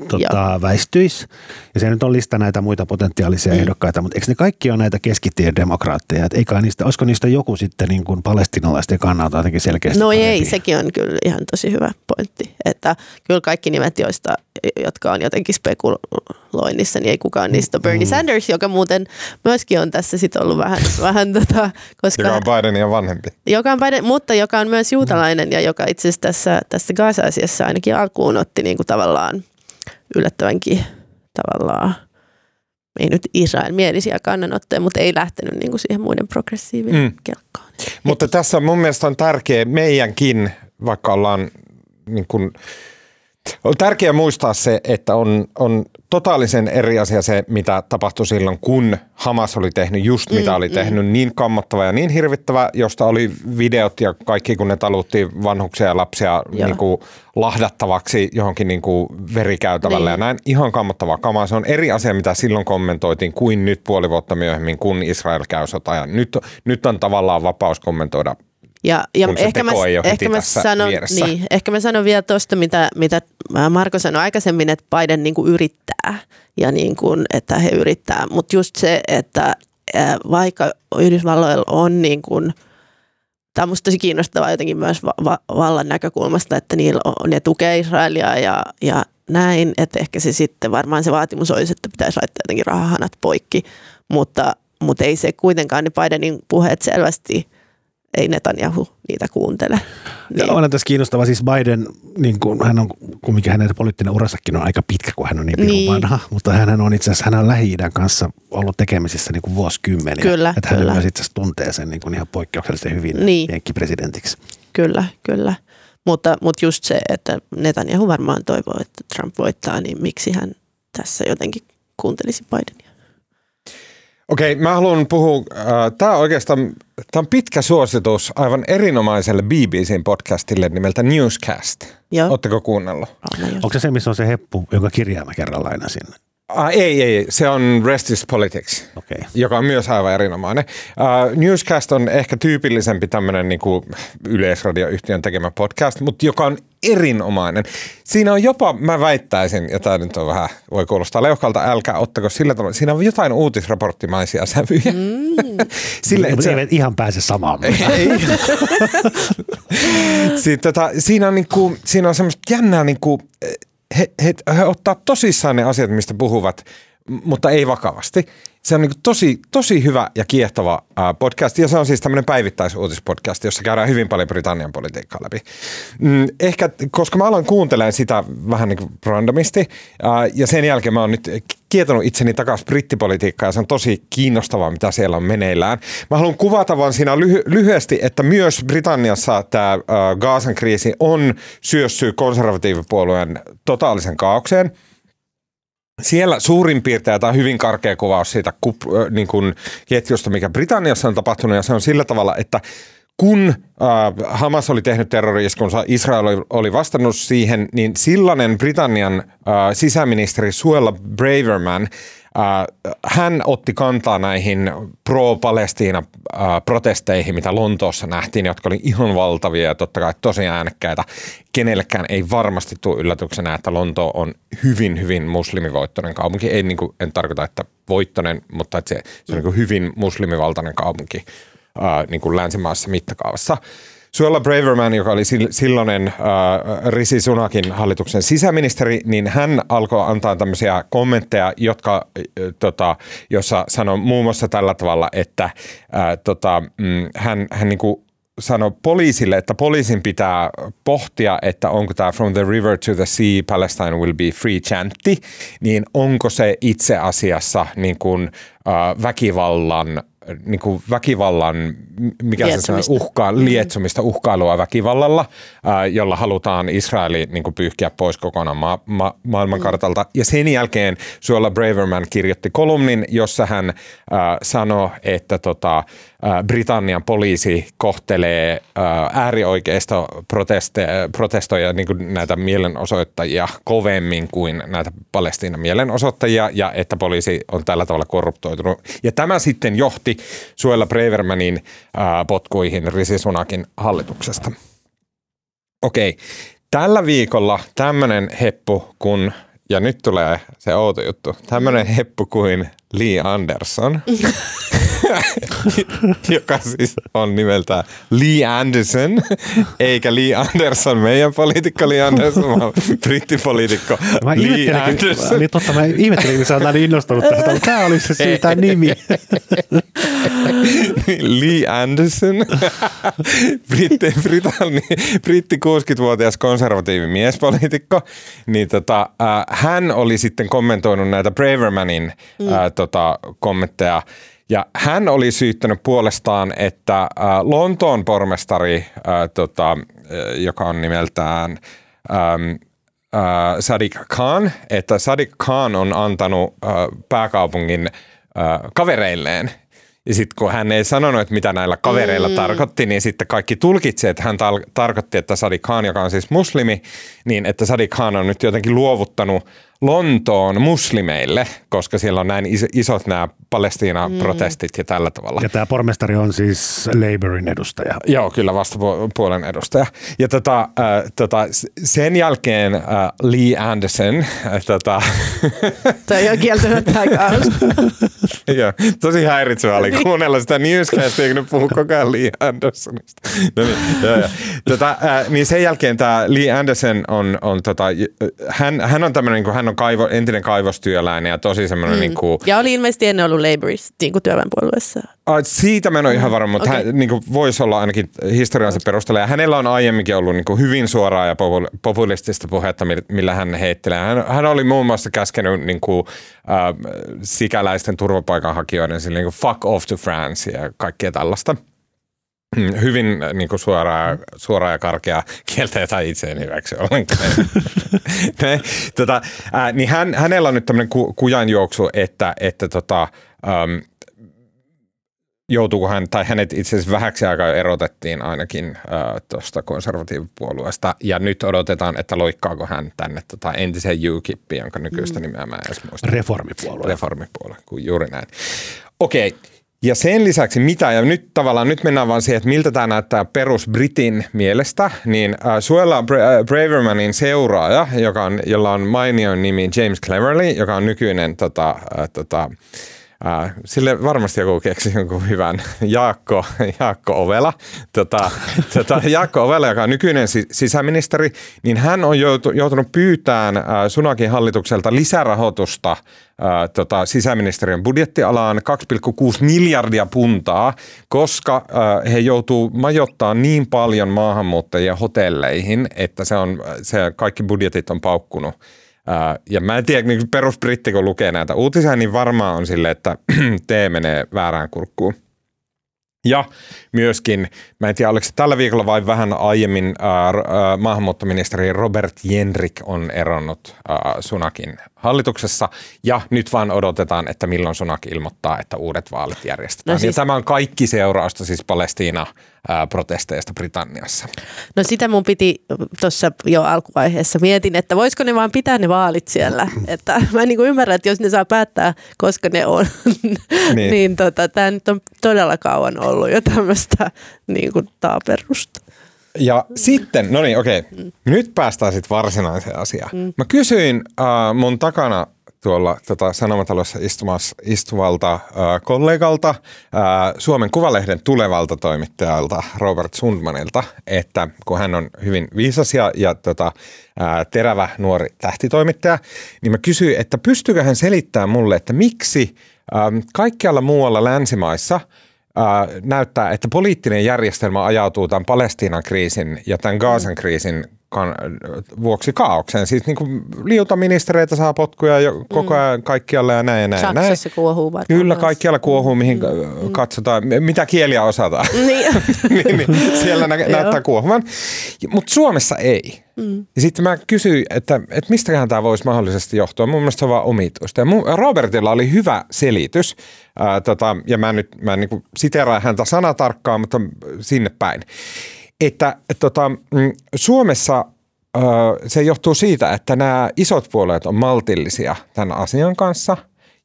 tota, väistyisi, ja se nyt on lista näitä muita potentiaalisia mm. ehdokkaita, mutta eikö ne kaikki ole näitä keskitien demokraatteja? Et eikä niistä, olisiko niistä joku sitten niin kuin palestinalaisten kannalta jotenkin selkeästi No ei, parempi? sekin on kyllä ihan tosi hyvä pointti. Että kyllä kaikki nimet, joista, jotka on jotenkin spekuloinnissa, niin ei kukaan niistä ole Bernie Sanders, joka muuten myöskin on tässä sit ollut vähän, vähän tota, koska Joka on Bidenin vanhempi. joka on, Biden- mutta joka on myös juutalainen ja joka itse asiassa tässä, tässä Gaza-asiassa ainakin alkuun otti niin kuin tavallaan yllättävänkin tavallaan ei nyt Israel-mielisiä kannanottoja, mutta ei lähtenyt niin kuin siihen muiden progressiivien Mm. kelkkaan. Mutta tässä mun mielestä on tärkeä meidänkin, vaikka ollaan niin kuin, on tärkeää muistaa se, että on, on totaalisen eri asia se, mitä tapahtui silloin, kun Hamas oli tehnyt just mitä Mm, oli tehnyt, niin kammottava ja niin hirvittävä, josta oli videot ja kaikki, kun ne taluttiin vanhuksia ja lapsia Joo. niin kuin lahdattavaksi johonkin niin kuin verikäytävälle Niin. ja näin. Ihan kammottavaa kamaa. Se on eri asia, mitä silloin kommentoitiin, kuin nyt puoli vuotta myöhemmin, kun Israel käy sotaa. Ja nyt, nyt on tavallaan vapaus kommentoida Ja, ja Kun ehkä, mä, ehkä, mä sanon, vieressä. niin, ehkä mä sanon vielä tuosta, mitä, mitä Marko sanoi aikaisemmin, että Biden niin kuin yrittää ja niin kuin, että he yrittää. Mutta just se, että ää, vaikka Yhdysvalloilla on niin kuin, tämä on musta tosi kiinnostavaa jotenkin myös va- va- vallan näkökulmasta, että niillä on, ne tukee Israelia ja, ja näin, että ehkä se sitten varmaan se vaatimus olisi, että pitäisi laittaa jotenkin rahahanat poikki, mutta, mutta ei se kuitenkaan ne Bidenin puheet selvästi ei Netanyahu niitä kuuntele. Ja Niin, onhan tässä kiinnostava, siis Biden, niin kuin, hän on kumminkin hänen poliittinen urassakin on aika pitkä, kun hän on niin, niin. Niin. vanha, mutta hän on itse asiassa, hän on lähi kanssa ollut tekemisissä niin kuin vuosikymmeniä. Kyllä, että hän kyllä. myös itse asiassa tuntee sen niin kuin ihan poikkeuksellisen hyvin Niin. jenkkipresidentiksi. kyllä, kyllä. Mutta, mutta just se, että Netanyahu varmaan toivoo, että Trump voittaa, niin miksi hän tässä jotenkin kuuntelisi Bidenia? Okei, mä haluan puhua, äh, tämä on oikeastaan, tämä on pitkä suositus aivan erinomaiselle BBCn podcastille nimeltä Newscast. Joo. Oletteko kuunnellut? Aina. Onko se se, missä on se heppu, jonka kirjaa mä kerran lainasin? Ah, ei, ei, se on Rest is Politics. Okei. Okay. joka on myös aivan erinomainen. Uh, Newscast on ehkä tyypillisempi tämmöinen niin kuin yleisradioyhtiön tekemä podcast, mutta joka on erinomainen. Siinä on jopa, mä väittäisin, ja tämä nyt on vähän, voi kuulostaa leuhkalta, älkää ottako sillä tavalla, siinä on jotain uutisraporttimaisia sävyjä. Mm. Sille, että Mutta se, eivät ihan pääse samaan. ei. Sitten, tota, siinä on, niinku, siinä on semmoista jännää, niinku, he, he, he ottaa tosissaan ne asiat, mistä puhuvat, mutta ei vakavasti. Se on niinku tosi, tosi hyvä ja kiehtova podcast, ja se on siis tämmöinen päivittäisuutispodcast, jossa käydään hyvin paljon Britannian politiikkaa läpi. Mm, ehkä, koska mä alan kuuntelemaan sitä vähän niin kuin randomisti, ja sen jälkeen mä oon nyt kietonut itseni takaisin brittipolitiikkaan, ja se on tosi kiinnostavaa, mitä siellä on meneillään. Mä haluan kuvata vaan siinä lyhy- lyhyesti, että myös Britanniassa tämä Gaasan kriisi on syössyt konservatiivipuolueen totaalisen kaaukseen. Siellä suurin piirtein, tämä on hyvin karkea kuvaus siitä kup, niin kuin ketjusta, mikä Britanniassa on tapahtunut, ja se on sillä tavalla, että kun äh, Hamas oli tehnyt terrori-iskunsa, Israel oli, oli vastannut siihen, niin silloinen Britannian äh, sisäministeri Suella Braverman, hän otti kantaa näihin pro-Palestiina-protesteihin, mitä Lontoossa nähtiin, jotka oli ihan valtavia ja totta kai tosi äänekkäitä. Kenellekään ei varmasti tule yllätyksenä, että Lonto on hyvin, hyvin muslimivoittoinen kaupunki. Ei, niin kuin, en tarkoita, että voittoinen, mutta että se, se on niin hyvin muslimivaltainen kaupunki niin kuin länsimaassa mittakaavassa. Suella Braverman, joka oli sil- silloinen äh, Risi Sunakin hallituksen sisäministeri, niin hän alkoi antaa tämmöisiä kommentteja, jotka, äh, tota, jossa sanoi muun muassa tällä tavalla, että äh, tota, mm, hän, hän niin kuin sanoi poliisille, että poliisin pitää pohtia, että onko tämä From the River to the Sea, Palestine will be free chantti, niin onko se itse asiassa niin kuin, äh, väkivallan niin kuin väkivallan, mikä se sanoo, Lietsomista. uhkaa, lietsomista uhkailua väkivallalla, ää, jolla halutaan Israeli niin kuin pyyhkiä pois kokonaan ma- ma- maailmankartalta. Ja sen jälkeen Suola Braverman kirjoitti kolumnin, jossa hän ää, sanoi, että tota, Britannian poliisi kohtelee ää, äärioikeista protestoja, niin kuin näitä mielenosoittajia kovemmin kuin näitä Palestiinan mielenosoittajia, ja että poliisi on tällä tavalla korruptoitunut. Ja tämä sitten johti Suella Bravermanin ää, potkuihin Risi Sunakin hallituksesta. Okei, tällä viikolla tämmöinen heppu kun, ja nyt tulee se outo juttu, tämmöinen heppu kuin Lee Anderson, joka siis on nimeltään Lee Anderson, eikä Lee Anderson, meidän poliitikko Lee Anderson, vaan brittipoliitikko Mä Lee Anderson. niin totta, mä ihmettelinkin, kun sä oot näin innostunut tästä, mutta tämä oli se syy, tämä nimi. Lee Anderson, britti, britanni, britti 60-vuotias konservatiivi miespoliitikko, niin tota, äh, hän oli sitten kommentoinut näitä Bravermanin mm. äh, tota, kommentteja, ja hän oli syyttänyt puolestaan, että äh, Lontoon pormestari, äh, tota, joka on nimeltään ähm, äh, Sadiq Khan, että Sadiq Khan on antanut äh, pääkaupungin äh, kavereilleen. Ja sitten kun hän ei sanonut, että mitä näillä kavereilla mm. tarkoitti, niin sitten kaikki tulkitsi, että hän tar- tarkoitti, että Sadiq Khan, joka on siis muslimi, niin että Sadiq Khan on nyt jotenkin luovuttanut Lontoon muslimeille, koska siellä on näin is- isot nämä Palestiina-protestit ja tällä tavalla. Ja tämä pormestari on siis Labourin edustaja. Joo, kyllä vastapuolen edustaja. Ja tota, äh, tota, sen jälkeen äh, Lee Anderson, äh, tota, on kieltämättä aika hauska. joo, tosi häiritsevää oli kuunnella sitä newscastia, kun ne puhuu koko ajan Lee Andersonista. No niin, joo, joo. Tota, äh, niin sen jälkeen tämä Lee Anderson on, on tota, hän, hän on tämmöinen, kun hän on kaivo, entinen kaivostyöläinen ja tosi semmoinen mm. niin kuin, Ja oli ilmeisesti ennen ollut Labourista, niin kuin työväenpuolueessa. Ah, siitä mä en ole ihan varma, mutta okei. hän niin kuin, voisi olla ainakin historiansa perusteella. Ja hänellä on aiemminkin ollut niin kuin, hyvin suoraa ja popul- populistista puhetta, mi- millä hän heittelee. Hän, hän oli muun muassa käskenyt niin kuin, äh, sikäläisten turvapaikanhakijoiden sille, niin kuin, fuck off to France ja kaikkea tällaista. Mm, Hyvin äh, niin kuin suoraa, suoraa ja karkea kieltä, jota itse en hyväksy ollenkaan. ne, tota, äh, niin hän, hänellä on nyt tämmöinen ku, kujanjuoksu, että, että tota, ähm, joutuuko hän, tai hänet itse asiassa vähäksi aikaa erotettiin ainakin äh, tuosta konservatiivipuolueesta, ja nyt odotetaan, että loikkaako hän tänne tota, entiseen UKIPiin, jonka nykyistä mm. nimeä mä en edes muista. Reformipuolue. Reformipuolue, kuin juuri näin. Okei, ja sen lisäksi mitä, ja nyt tavallaan nyt mennään vaan siihen, että miltä tämä näyttää perus Britin mielestä, niin äh, Suella Bra- äh, Bravermanin seuraaja, joka on, jolla on mainion nimi James Cleverly, joka on nykyinen tota, äh, tota, Sille varmasti joku keksi jonkun hyvän Jaakko, Jaakko Ovela. Tota, tota, Jaakko Ovela, joka on nykyinen si- sisäministeri, niin hän on joutu, joutunut pyytämään Sunakin hallitukselta lisärahoitusta äh, tota, sisäministeriön budjettialaan 2,6 miljardia puntaa, koska he joutuu majoittaa niin paljon maahanmuuttajia hotelleihin, että se, on, se kaikki budjetit on paukkunut Ää, ja mä en tiedä, niin perusbritti kun lukee näitä uutisia, niin varmaan on sille, että tee menee väärään kurkkuun. Ja myöskin, mä en tiedä oliko se tällä viikolla vai vähän aiemmin, ää, ää, maahanmuuttoministeri Robert Jenrik on eronnut ää, Sunakin hallituksessa. Ja nyt vaan odotetaan, että milloin Sunak ilmoittaa, että uudet vaalit järjestetään. No siis- ja tämä on kaikki seurausta siis Palestiina-protesteista Britanniassa. No sitä mun piti tuossa jo alkuvaiheessa mietin, että voisiko ne vaan pitää ne vaalit siellä. Että mä niin ymmärrä, että jos ne saa päättää, koska ne on, Niin. niin, tota, tämä nyt on todella kauan ollut jo tämmöistä niin kuin taaperusta. Ja sitten, no niin, okei. Nyt päästään sitten varsinaiseen asiaan. Mä kysyin äh, mun takana tuolla tota, Sanomatalossa istumassa, istuvalta äh, kollegalta, äh, Suomen Kuvalehden tulevalta toimittajalta Robert Sundmanilta, että kun hän on hyvin viisas ja, ja tota, äh, terävä nuori tähtitoimittaja, niin mä kysyin, että pystyykö hän selittämään mulle, että miksi ähm, kaikkialla muualla länsimaissa – ää, näyttää, että poliittinen järjestelmä ajautuu tämän Palestiinan kriisin ja tämän Gaasan kriisin kan, vuoksi kaaukseen. Siis niin kuin liutaministereitä saa potkuja jo koko ajan kaikkialle ja näin ja näin. ja näin. Saksassa kuohuu varmaan Kyllä, kaikkialla kuohuu, mihin mm. katsotaan, mitä kieliä osataan. Niin. niin, niin, siellä nä- näyttää kuohuvan. Mutta Suomessa ei. Mm. Ja sitten mä kysyin, että, että mistäköhän tämä voisi mahdollisesti johtua. Mun mielestä se on vaan omituista. Ja mun, Robertilla oli hyvä selitys. Ää, tota, ja mä nyt mä en niinku siteeraan häntä sanatarkkaan, mutta sinne päin. Että et, tota, mm, Suomessa se johtuu siitä, että nämä isot puolueet on maltillisia tämän asian kanssa.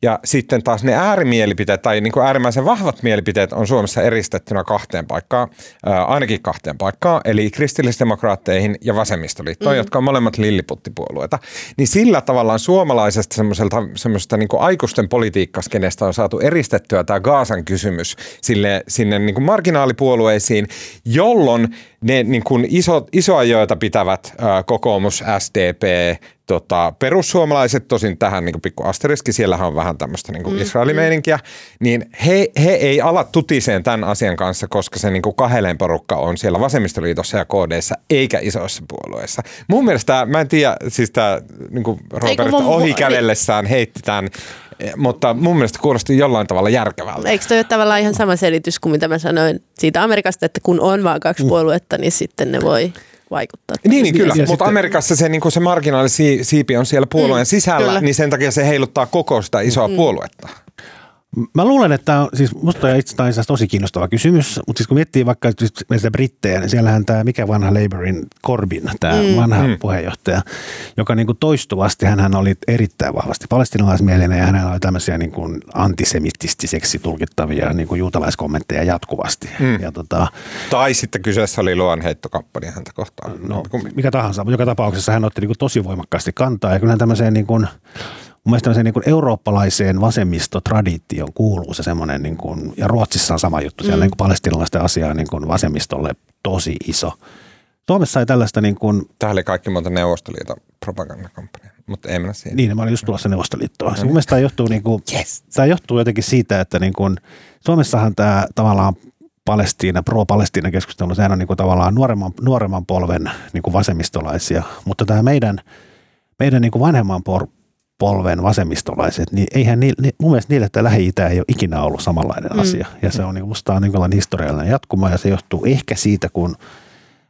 Ja sitten taas ne äärimielipiteet tai niin kuin äärimmäisen vahvat mielipiteet on Suomessa eristettynä kahteen paikkaan, ää, ainakin kahteen paikkaan, eli kristillisdemokraatteihin ja vasemmistoliittoon, mm. jotka on molemmat lilliputtipuolueita. Niin sillä tavallaan suomalaisesta semmoiselta, semmoisesta niin kuin aikuisten politiikkaskenestä on saatu eristettyä tämä Gaasan kysymys sille, sinne niin kuin marginaalipuolueisiin, jolloin ne niin kuin iso, isoajoita pitävät ää, kokoomus, SDP, tota, perussuomalaiset, tosin tähän niin pikku asteriski, siellähän on vähän tämmöistä niin kuin Israelimeininkiä, niin he, he ei ala tutiseen tämän asian kanssa, koska se niin kahelen porukka on siellä vasemmistoliitossa ja KDssä, eikä isoissa puolueissa. Mun mielestä, mä en tiedä, siis tämä niin Robert mun- ohi kävellessään heitti tämän, eh, mutta mun mielestä kuulosti jollain tavalla järkevältä. Eikö toi ole tavallaan ihan sama selitys kuin mitä mä sanoin siitä Amerikasta, että kun on vaan kaksi puoluetta, niin sitten ne voi vaikuttaa. Niin, niin kyllä, mutta sitten- Amerikassa se, niin kuin se marginaalisiipi on siellä puolueen Mm, sisällä, kyllä. niin sen takia se heiluttaa koko sitä isoa Mm. puoluetta. Mä luulen, että tää on, siis musta on itse asiassa tosi kiinnostava kysymys, mutta siis kun miettii vaikka näitä brittejä, niin siellähän tämä, mikä vanha Labourin Corbyn, tämä mm. vanha mm. puheenjohtaja, joka niin kuin toistuvasti, hän oli erittäin vahvasti palestinalaismielinen ja hänellä oli tämmöisiä niin kuin antisemitistiseksi tulkittavia niin kuin juutalaiskommentteja jatkuvasti. Mm. Ja tota, Tai sitten kyseessä oli luonheittokampanja häntä kohtaan. no, mikä tahansa, mutta joka tapauksessa hän otti niin kuin tosi voimakkaasti kantaa ja kyllä tämmöiseen niin kuin, Mun mielestä niin kuin eurooppalaiseen vasemmistotraditioon kuuluu se semmoinen, niin kuin, ja Ruotsissa on sama juttu, siellä mm. niin kuin palestinalaisten asia on niin kuin vasemmistolle tosi iso. Suomessa ei tällaista niin kuin, Tähän oli kaikki monta Neuvostoliiton propagandakampanja, mutta ei mennä siihen. niin mä olin just tulossa Neuvostoliittoon. Se mun mielestä tämä johtuu, niin kuin, Yes. tämä johtuu jotenkin siitä, että niin kuin, Suomessahan tämä tavallaan Palestiina, pro-Palestiina keskustelu, sehän on niin kuin tavallaan nuoremman, nuoremman polven niin kuin vasemmistolaisia, mutta tämä meidän, meidän niin kuin vanhemman por, polven vasemmistolaiset, niin eihän ni, ni, mun mielestä niille tämä Lähi-Itä ei ole ikinä ollut samanlainen mm. asia. Ja se on niin musta on niin historiallinen jatkuma ja se johtuu ehkä siitä, kun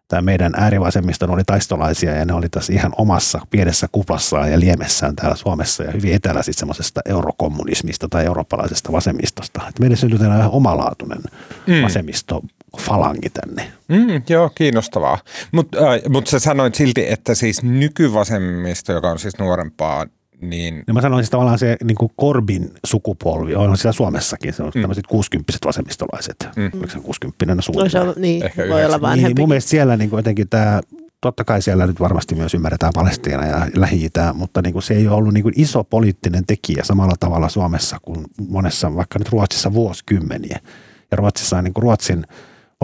tämä meidän äärivasemmiston oli taistolaisia ja ne oli tässä ihan omassa pienessä kuplassaan ja liemessään täällä Suomessa ja hyvin etelä sitten semmoisesta eurokommunismista tai eurooppalaisesta vasemmistosta. Et meille tällainen vähän omalaatuinen mm. vasemmistofalangi tänne. Mm, joo, kiinnostavaa. Mutta äh, mut sä sanoit silti, että siis nykyvasemmisto, joka on siis nuorempaa, niin Ja mä sanoisin siis tavallaan se niin kuin Korbin sukupolvi, on siellä Suomessakin, se on mm. tämmöiset 60 vasemmistolaiset. Mm. Oliko se 60 No suurin? se on, niin, Ehkä voi olla vanhempi. Niin, mun mielestä siellä niin kuin jotenkin tämä, totta kai siellä nyt varmasti myös ymmärretään Palestiina ja lähi mutta niin kuin se ei ole ollut niin kuin iso poliittinen tekijä samalla tavalla Suomessa kuin monessa, vaikka nyt Ruotsissa vuosikymmeniä. Ja Ruotsissa on niin kuin Ruotsin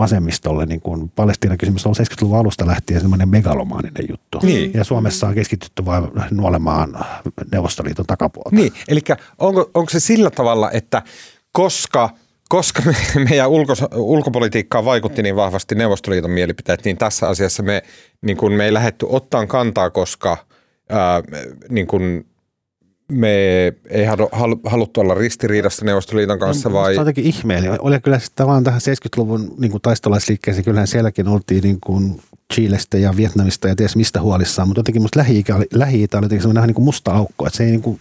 vasemmistolle niin kuin Palestiinan kysymys on 70-luvun alusta lähtien semmoinen megalomaaninen juttu. Niin. Ja Suomessa on keskitytty vain nuolemaan Neuvostoliiton takapuolta. Niin, eli onko, onko se sillä tavalla, että koska, koska me, meidän ulkos, ulkopolitiikkaan vaikutti niin vahvasti Neuvostoliiton mielipiteet, niin tässä asiassa me, niin kuin me ei lähetty ottaan kantaa, koska ää, niin kuin me ei halu, halu, haluttu olla ristiriidassa Neuvostoliiton kanssa vai? Se on jotenkin ihmeellinen. Oli kyllä sitten tavallaan tähän 70-luvun niin kuin taistolaisliikkeeseen, kyllähän sielläkin oltiin niin kuin Chilestä ja Vietnamista ja ties mistä huolissaan, mutta jotenkin musta Lähi-Itä oli, Lähi-Itä oli jotenkin semmoinen niin kuin musta aukko, että se ei niin kuin,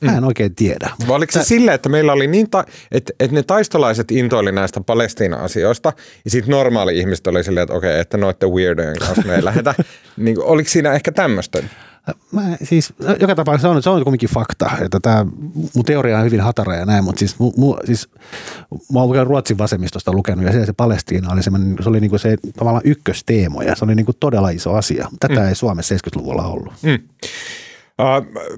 mä en oikein tiedä. Vai oliko se silleen, että meillä oli niin, ta- että, että ne taistolaiset intoili näistä Palestiina-asioista, ja sitten normaali ihmiset oli silleen, että okei, että noitten weirdojen kanssa me ei lähetä. niin, oliko siinä ehkä tämmöistä? Mä, siis, no, joka tapauksessa se on, se on kuitenkin fakta, että tämä, mun teoria on hyvin hatara ja näin, mutta siis, mu, mu, siis mä oon Ruotsin vasemmistosta lukenut ja siellä se Palestiina oli semmoinen, se oli niinku se tavallaan ykkösteemo ja se oli niinku todella iso asia. Tätä mm. ei Suomessa 70-luvulla ollut. Mm.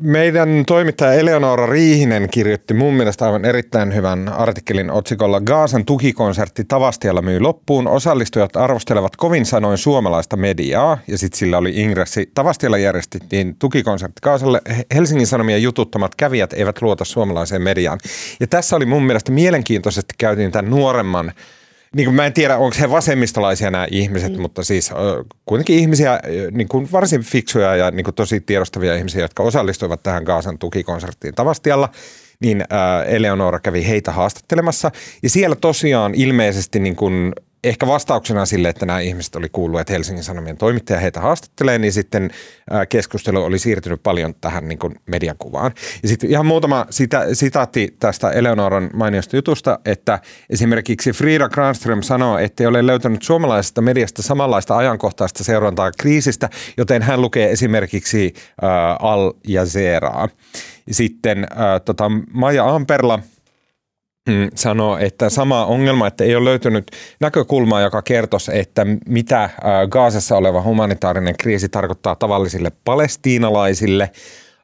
Meidän toimittaja Eleonora Riihinen kirjoitti mun mielestä aivan erittäin hyvän artikkelin otsikolla Gaasan tukikonsertti Tavastialla myy loppuun. Osallistujat arvostelevat kovin sanoin suomalaista mediaa ja sitten sillä oli ingressi. Tavastialla järjestettiin tukikonsertti Gaasalle. Helsingin Sanomien jututtamat kävijät eivät luota suomalaiseen mediaan. Ja tässä oli mun mielestä mielenkiintoisesti käytiin tämän nuoremman niin kuin mä en tiedä, onko he vasemmistolaisia nämä ihmiset, mm. mutta siis kuitenkin ihmisiä, niin kuin varsin fiksuja ja niin kuin tosi tiedostavia ihmisiä, jotka osallistuivat tähän Gaasan tukikonserttiin Tavastialla, niin Eleonora kävi heitä haastattelemassa. Ja siellä tosiaan ilmeisesti niin kuin ehkä vastauksena sille, että nämä ihmiset oli kuullut, että Helsingin Sanomien toimittaja heitä haastattelee, niin sitten keskustelu oli siirtynyt paljon tähän niin kuin mediakuvaan. Ja sitten ihan muutama sita- sitaatti tästä Eleonoran mainiosta jutusta, että esimerkiksi Frida Granström sanoo, että ei ole löytänyt suomalaisesta mediasta samanlaista ajankohtaista seurantaa kriisistä, joten hän lukee esimerkiksi äh, Al Jazeeraa. Sitten äh, tota, Maja Amperla – sanoo, että sama ongelma, että ei ole löytynyt näkökulmaa, joka kertoisi, että mitä Gaasassa oleva humanitaarinen kriisi tarkoittaa tavallisille palestiinalaisille.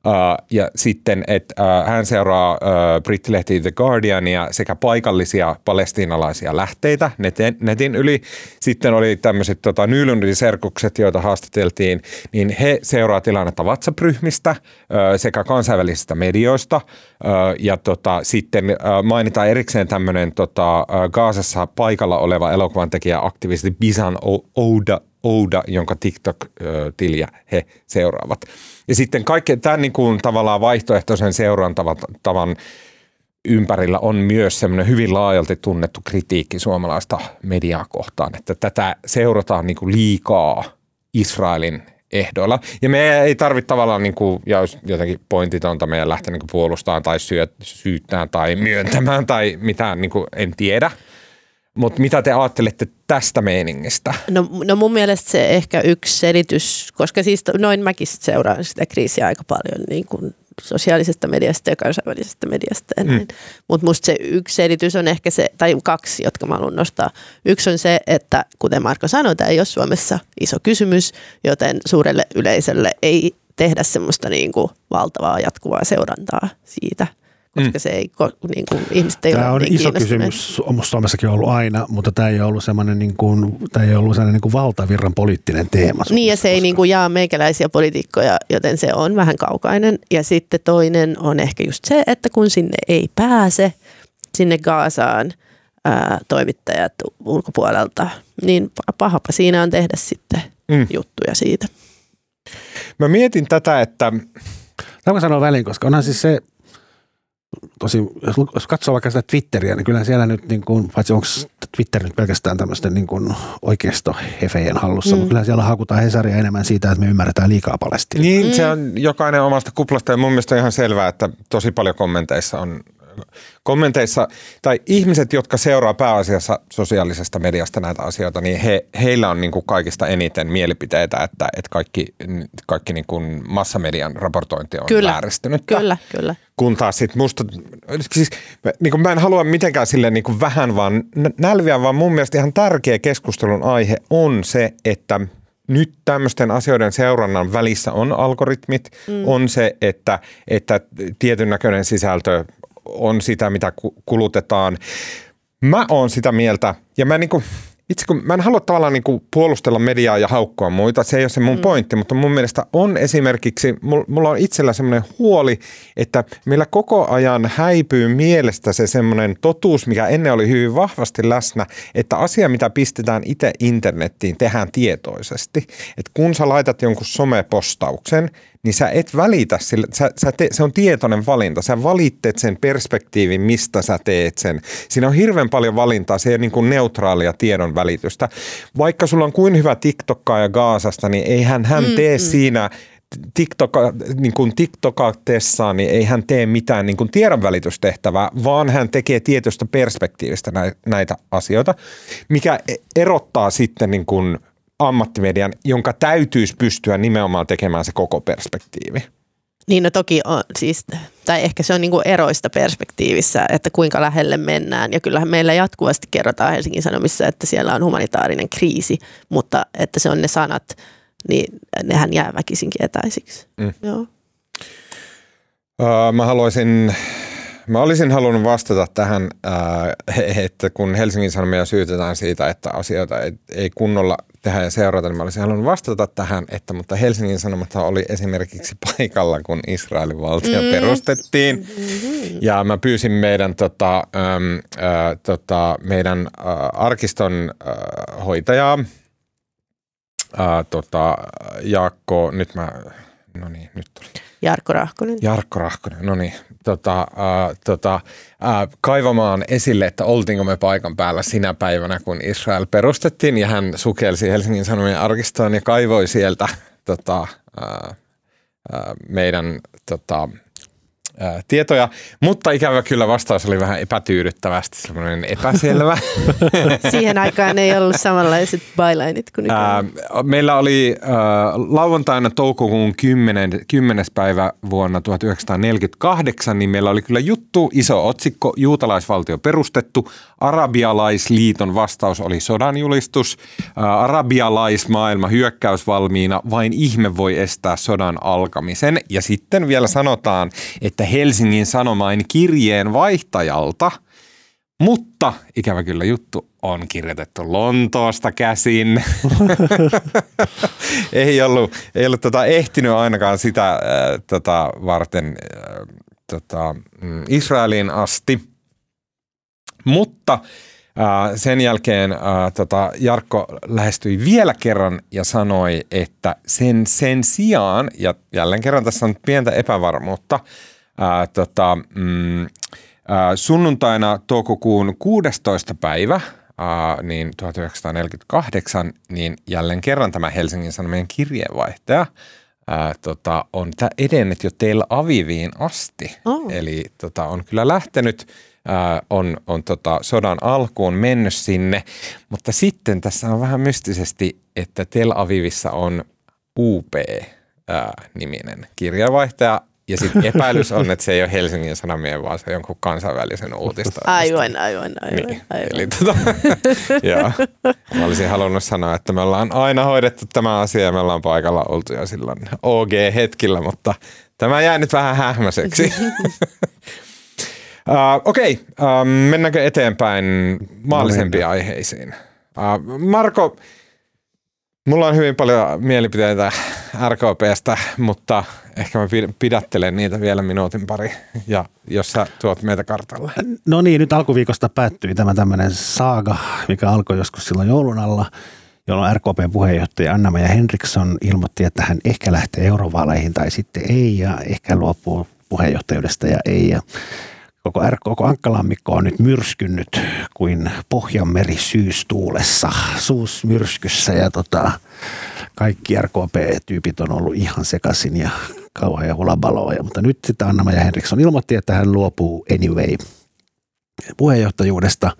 Uh, ja sitten, että uh, hän seuraa uh, brittilehti The Guardiania sekä paikallisia palestiinalaisia lähteitä netin, netin yli. Sitten oli tämmöiset tota, Nylundin serkukset, joita haastateltiin, niin he seuraa tilannetta WhatsApp-ryhmistä uh, sekä kansainvälisistä medioista. Uh, ja tota, sitten uh, mainitaan erikseen tämmöinen tota, uh, Gaasassa paikalla oleva elokuvan tekijä aktivisti Bisan Ouda, Ouda, jonka TikTok-tiliä he seuraavat. Ja sitten kaikki tämän niin kuin tavallaan vaihtoehtoisen seurantavan ympärillä on myös semmoinen hyvin laajalti tunnettu kritiikki suomalaista mediaa kohtaan, että tätä seurataan niin kuin liikaa Israelin ehdoilla. Ja me ei tarvitse tavallaan, niin kuin, ja jos jotenkin pointitonta meidän lähteä niin puolustamaan tai syyttämään tai myöntämään tai mitään, niin kuin, en tiedä. Mutta mitä te ajattelette tästä meiningistä? No, no mun mielestä se ehkä yksi selitys, koska siis noin mäkin seuraan sitä kriisiä aika paljon niin kuin sosiaalisesta mediasta ja kansainvälisestä mediasta. Mm. Mutta musta se yksi selitys on ehkä se, tai kaksi, jotka mä haluan nostaa. Yksi on se, että kuten Marko sanoi, tämä ei ole Suomessa iso kysymys, joten suurelle yleisölle ei tehdä semmoista niin kuin valtavaa jatkuvaa seurantaa siitä koska mm. se ei, niin kuin, ihmiset ei Tämä ole on niin iso kysymys Suomessakin ollut aina, mutta tämä ei ollut semmoinen niin kuin, tämä ei ollut sellainen niin kuin valtavirran poliittinen teema. Niin ja se ei niin kuin jaa meikäläisiä poliitikkoja, joten se on vähän kaukainen. Ja sitten toinen on ehkä just se, että kun sinne ei pääse, sinne Gaasaan ää, toimittajat ulkopuolelta, niin pahapa siinä on tehdä sitten mm. juttuja siitä. Mä mietin tätä, että... Tämä sanoa väliin, koska onhan siis se, tosi, jos katsoo vaikka sitä Twitteriä, niin kyllä siellä nyt, niin kuin, paitsi onko Twitter nyt pelkästään tämmöisten niin kuin oikeistohefejen hallussa, mm. mutta kyllä siellä hakutaan Hesaria enemmän siitä, että me ymmärretään liikaa Palestiinaa. Niin, mm. se on jokainen omasta kuplasta ja mun mielestä on ihan selvää, että tosi paljon kommenteissa on kommenteissa, tai ihmiset, jotka seuraa pääasiassa sosiaalisesta mediasta näitä asioita, niin he, heillä on niin kuin kaikista eniten mielipiteitä, että, että kaikki, kaikki niin kuin massamedian raportointi on kyllä, vääristynyt. Kyllä, kyllä. Kun taas sitten musta, siis niin kuin mä en halua mitenkään sille niin kuin vähän vaan nälviä, vaan mun mielestä ihan tärkeä keskustelun aihe on se, että nyt tämmöisten asioiden seurannan välissä on algoritmit, mm. on se, että, että tietyn näköinen sisältö on sitä, mitä kulutetaan. Mä oon sitä mieltä, ja mä, niinku, itse kun, mä en halua tavallaan niinku puolustella mediaa ja haukkoa muita, se ei ole se mun mm. pointti, mutta mun mielestä on esimerkiksi, mulla on itsellä semmoinen huoli, että meillä koko ajan häipyy mielestä se semmoinen totuus, mikä ennen oli hyvin vahvasti läsnä, että asia, mitä pistetään itse internettiin, tehdään tietoisesti. Että kun sä laitat jonkun somepostauksen, niin sä et välitä sillä, sä, sä te, se on tietoinen valinta. Sä valittet sen perspektiivin, mistä sä teet sen. Siinä on hirveän paljon valintaa, se ei niin kuin neutraalia tiedon välitystä. Vaikka sulla on kuin hyvä ja Gaasasta, niin eihän hän mm, tee mm. siinä TikTok, niin kuin TikTokatessaan, niin ei hän tee mitään niin kuin tiedonvälitystehtävää, vaan hän tekee tietystä perspektiivistä näitä asioita, mikä e-, erottaa sitten niin kuin – ammattimedian, jonka täytyisi pystyä nimenomaan tekemään se koko perspektiivi. Niin no toki on siis, tai ehkä se on niinku eroista perspektiivissä, että kuinka lähelle mennään. Ja kyllähän meillä jatkuvasti kerrotaan Helsingin Sanomissa, että siellä on humanitaarinen kriisi, mutta että se on ne sanat, niin nehän jää väkisinkin etäisiksi. Mm. Joo. Uh, mä haluaisin Mä olisin halunnut vastata tähän, että kun Helsingin Sanomia syytetään siitä, että asioita ei, ei kunnolla tehdä ja seurata, niin mä olisin halunnut vastata tähän, että mutta Helsingin Sanomat oli esimerkiksi paikalla, kun Israelin valtio mm. perustettiin. Mm-hmm. Ja mä pyysin meidän, tota, äm, äh, tota, meidän äh, arkiston äh, hoitajaa, äh, tota, Jaakko, nyt mä, no niin, nyt tuli. Jarkko Rahkonen. Jarkko Rahkonen, no niin. Tota, äh, tota, äh, kaivamaan esille, että oltiinko me paikan päällä sinä päivänä, kun Israel perustettiin. Ja hän sukelsi Helsingin Sanomien arkistoon ja kaivoi sieltä tota, äh, äh, meidän tota, tietoja, mutta ikävä kyllä vastaus oli vähän epätyydyttävästi semmoinen epäselvä. Siihen aikaan ei ollut samanlaiset bylineit kuin nyt. Meillä oli äh, lauantaina toukokuun 10. 10. päivä vuonna 1948, niin meillä oli kyllä juttu, iso otsikko, juutalaisvaltio perustettu, arabialaisliiton vastaus oli sodanjulistus, äh, arabialaismaailma hyökkäysvalmiina, vain ihme voi estää sodan alkamisen. Ja sitten vielä sanotaan, että Helsingin Sanomain kirjeen vaihtajalta, mutta ikävä kyllä juttu on kirjoitettu Lontoosta käsin. ei ollut, ei ollut tota ehtinyt ainakaan sitä äh, tota, varten äh, tota, mm, Israeliin asti. Mutta äh, sen jälkeen äh, tota, Jarkko lähestyi vielä kerran ja sanoi, että sen, sen sijaan, ja jälleen kerran tässä on pientä epävarmuutta, ää, tota, mm, ää, sunnuntaina toukokuun 16. päivä ää, niin 1948, niin jälleen kerran tämä Helsingin Sanomien kirjeenvaihtaja ää, tota, on edennyt jo Tel Aviviin asti. Oh. Eli tota, on kyllä lähtenyt ää, on, on tota, sodan alkuun mennyt sinne, mutta sitten tässä on vähän mystisesti, että Tel Avivissa on UP-niminen kirjeenvaihtaja, ja sitten epäilys on, että se ei ole Helsingin Sanomien, vaan se on jonkun kansainvälisen uutista. Aivan, aivan, aivan. Niin. aivan. Eli tota, joo. Mä olisin halunnut sanoa, että me ollaan aina hoidettu tämä asia ja me ollaan paikalla oltu jo silloin OG-hetkillä, mutta tämä jää nyt vähän hähmäiseksi. Uh, Okei, okay. uh, mennäänkö eteenpäin maallisempiin aiheisiin? Uh, Marko, mulla on hyvin paljon mielipiteitä RKPstä, mutta ehkä mä pidättelen niitä vielä minuutin pari, ja jos sä tuot meitä kartalle. No niin, nyt alkuviikosta päättyi tämä tämmöinen saaga, mikä alkoi joskus silloin joulun alla, jolloin RKPn puheenjohtaja Anna-Maja Henriksson ilmoitti, että hän ehkä lähtee eurovaaleihin tai sitten ei, ja ehkä luopuu puheenjohtajuudesta ja ei. Ja koko, R, koko Ankkalammikko on nyt myrskynyt kuin Pohjanmeri syystuulessa, suusmyrskyssä ja tota, kaikki RKP-tyypit on ollut ihan sekaisin ja kauan ja hulabaloa. Mutta nyt sitten Anna ja Henriksson ilmoitti, että hän luopuu anyway puheenjohtajuudesta,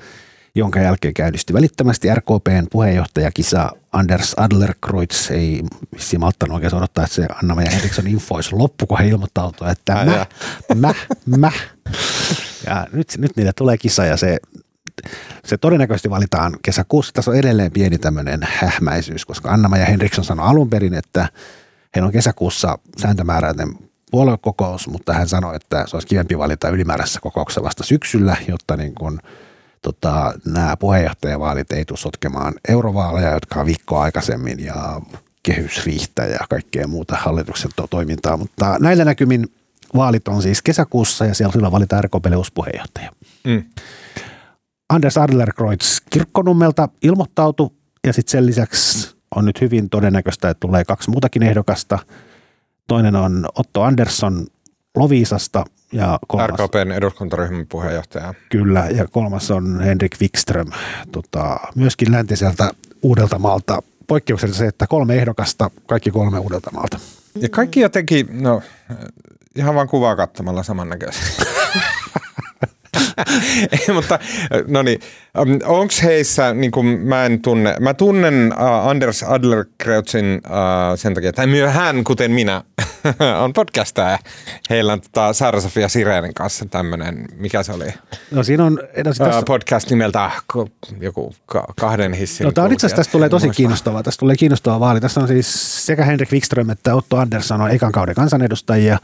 jonka jälkeen käynnistyi välittömästi RKPn puheenjohtajakisa Anders Adlerkreutz ei vissiin malttanut oikein odottaa, että se Anna ja Henriksson info olisi loppu, kun he ilmoittautuivat, että mä, mä, mä. Ja nyt, nyt niille tulee kisa ja se, se todennäköisesti valitaan kesäkuussa. Tässä on edelleen pieni tämmöinen hähmäisyys, koska anna ja Henriksson sanoi alun perin, että heillä on kesäkuussa sääntömääräinen puoluekokous, mutta hän sanoi, että se olisi kivempi valita ylimääräisessä kokouksessa vasta syksyllä, jotta niin kuin – tota, nämä puheenjohtajavaalit ei tule sotkemaan eurovaaleja, jotka on viikkoa aikaisemmin ja kehysriihtä ja kaikkea muuta hallituksen to- toimintaa, mutta näillä näkymin vaalit on siis kesäkuussa ja siellä silloin valitaan RKPlle uusi puheenjohtaja. Mm. Anders Adlerkreutz kirkkonummelta ilmoittautui ja sitten sen lisäksi on nyt hyvin todennäköistä, että tulee kaksi muutakin ehdokasta. Toinen on Otto Andersson Loviisasta ja kolmas, RKPn eduskuntaryhmän puheenjohtaja. Kyllä, ja kolmas on Henrik Wikström, tota, myöskin läntiseltä Uudeltamaalta. Poikkeuksellisesti se, että kolme ehdokasta, kaikki kolme Uudeltamaalta. Ja kaikki jotenkin, no ihan vaan kuvaa katsomalla samannäköisesti. Ei, mutta no niin, ähm, onko heissä, niin kuin mä en tunne, mä tunnen uh, Anders Adlerkreutzin uh, sen takia, että myös hän, kuten minä, on podcastaja. Heillä on tota, Saara Sofia Sireenin kanssa tämmöinen, mikä se oli? No siinä on... No, tässä... uh, podcast nimeltä joku kahden hissin. No tämä on itse asiassa, tästä tulee tosi kiinnostavaa. Tästä tulee kiinnostava vaali. Tässä on siis sekä Henrik Wikström että Otto Andersson on ekan kauden kansanedustajia.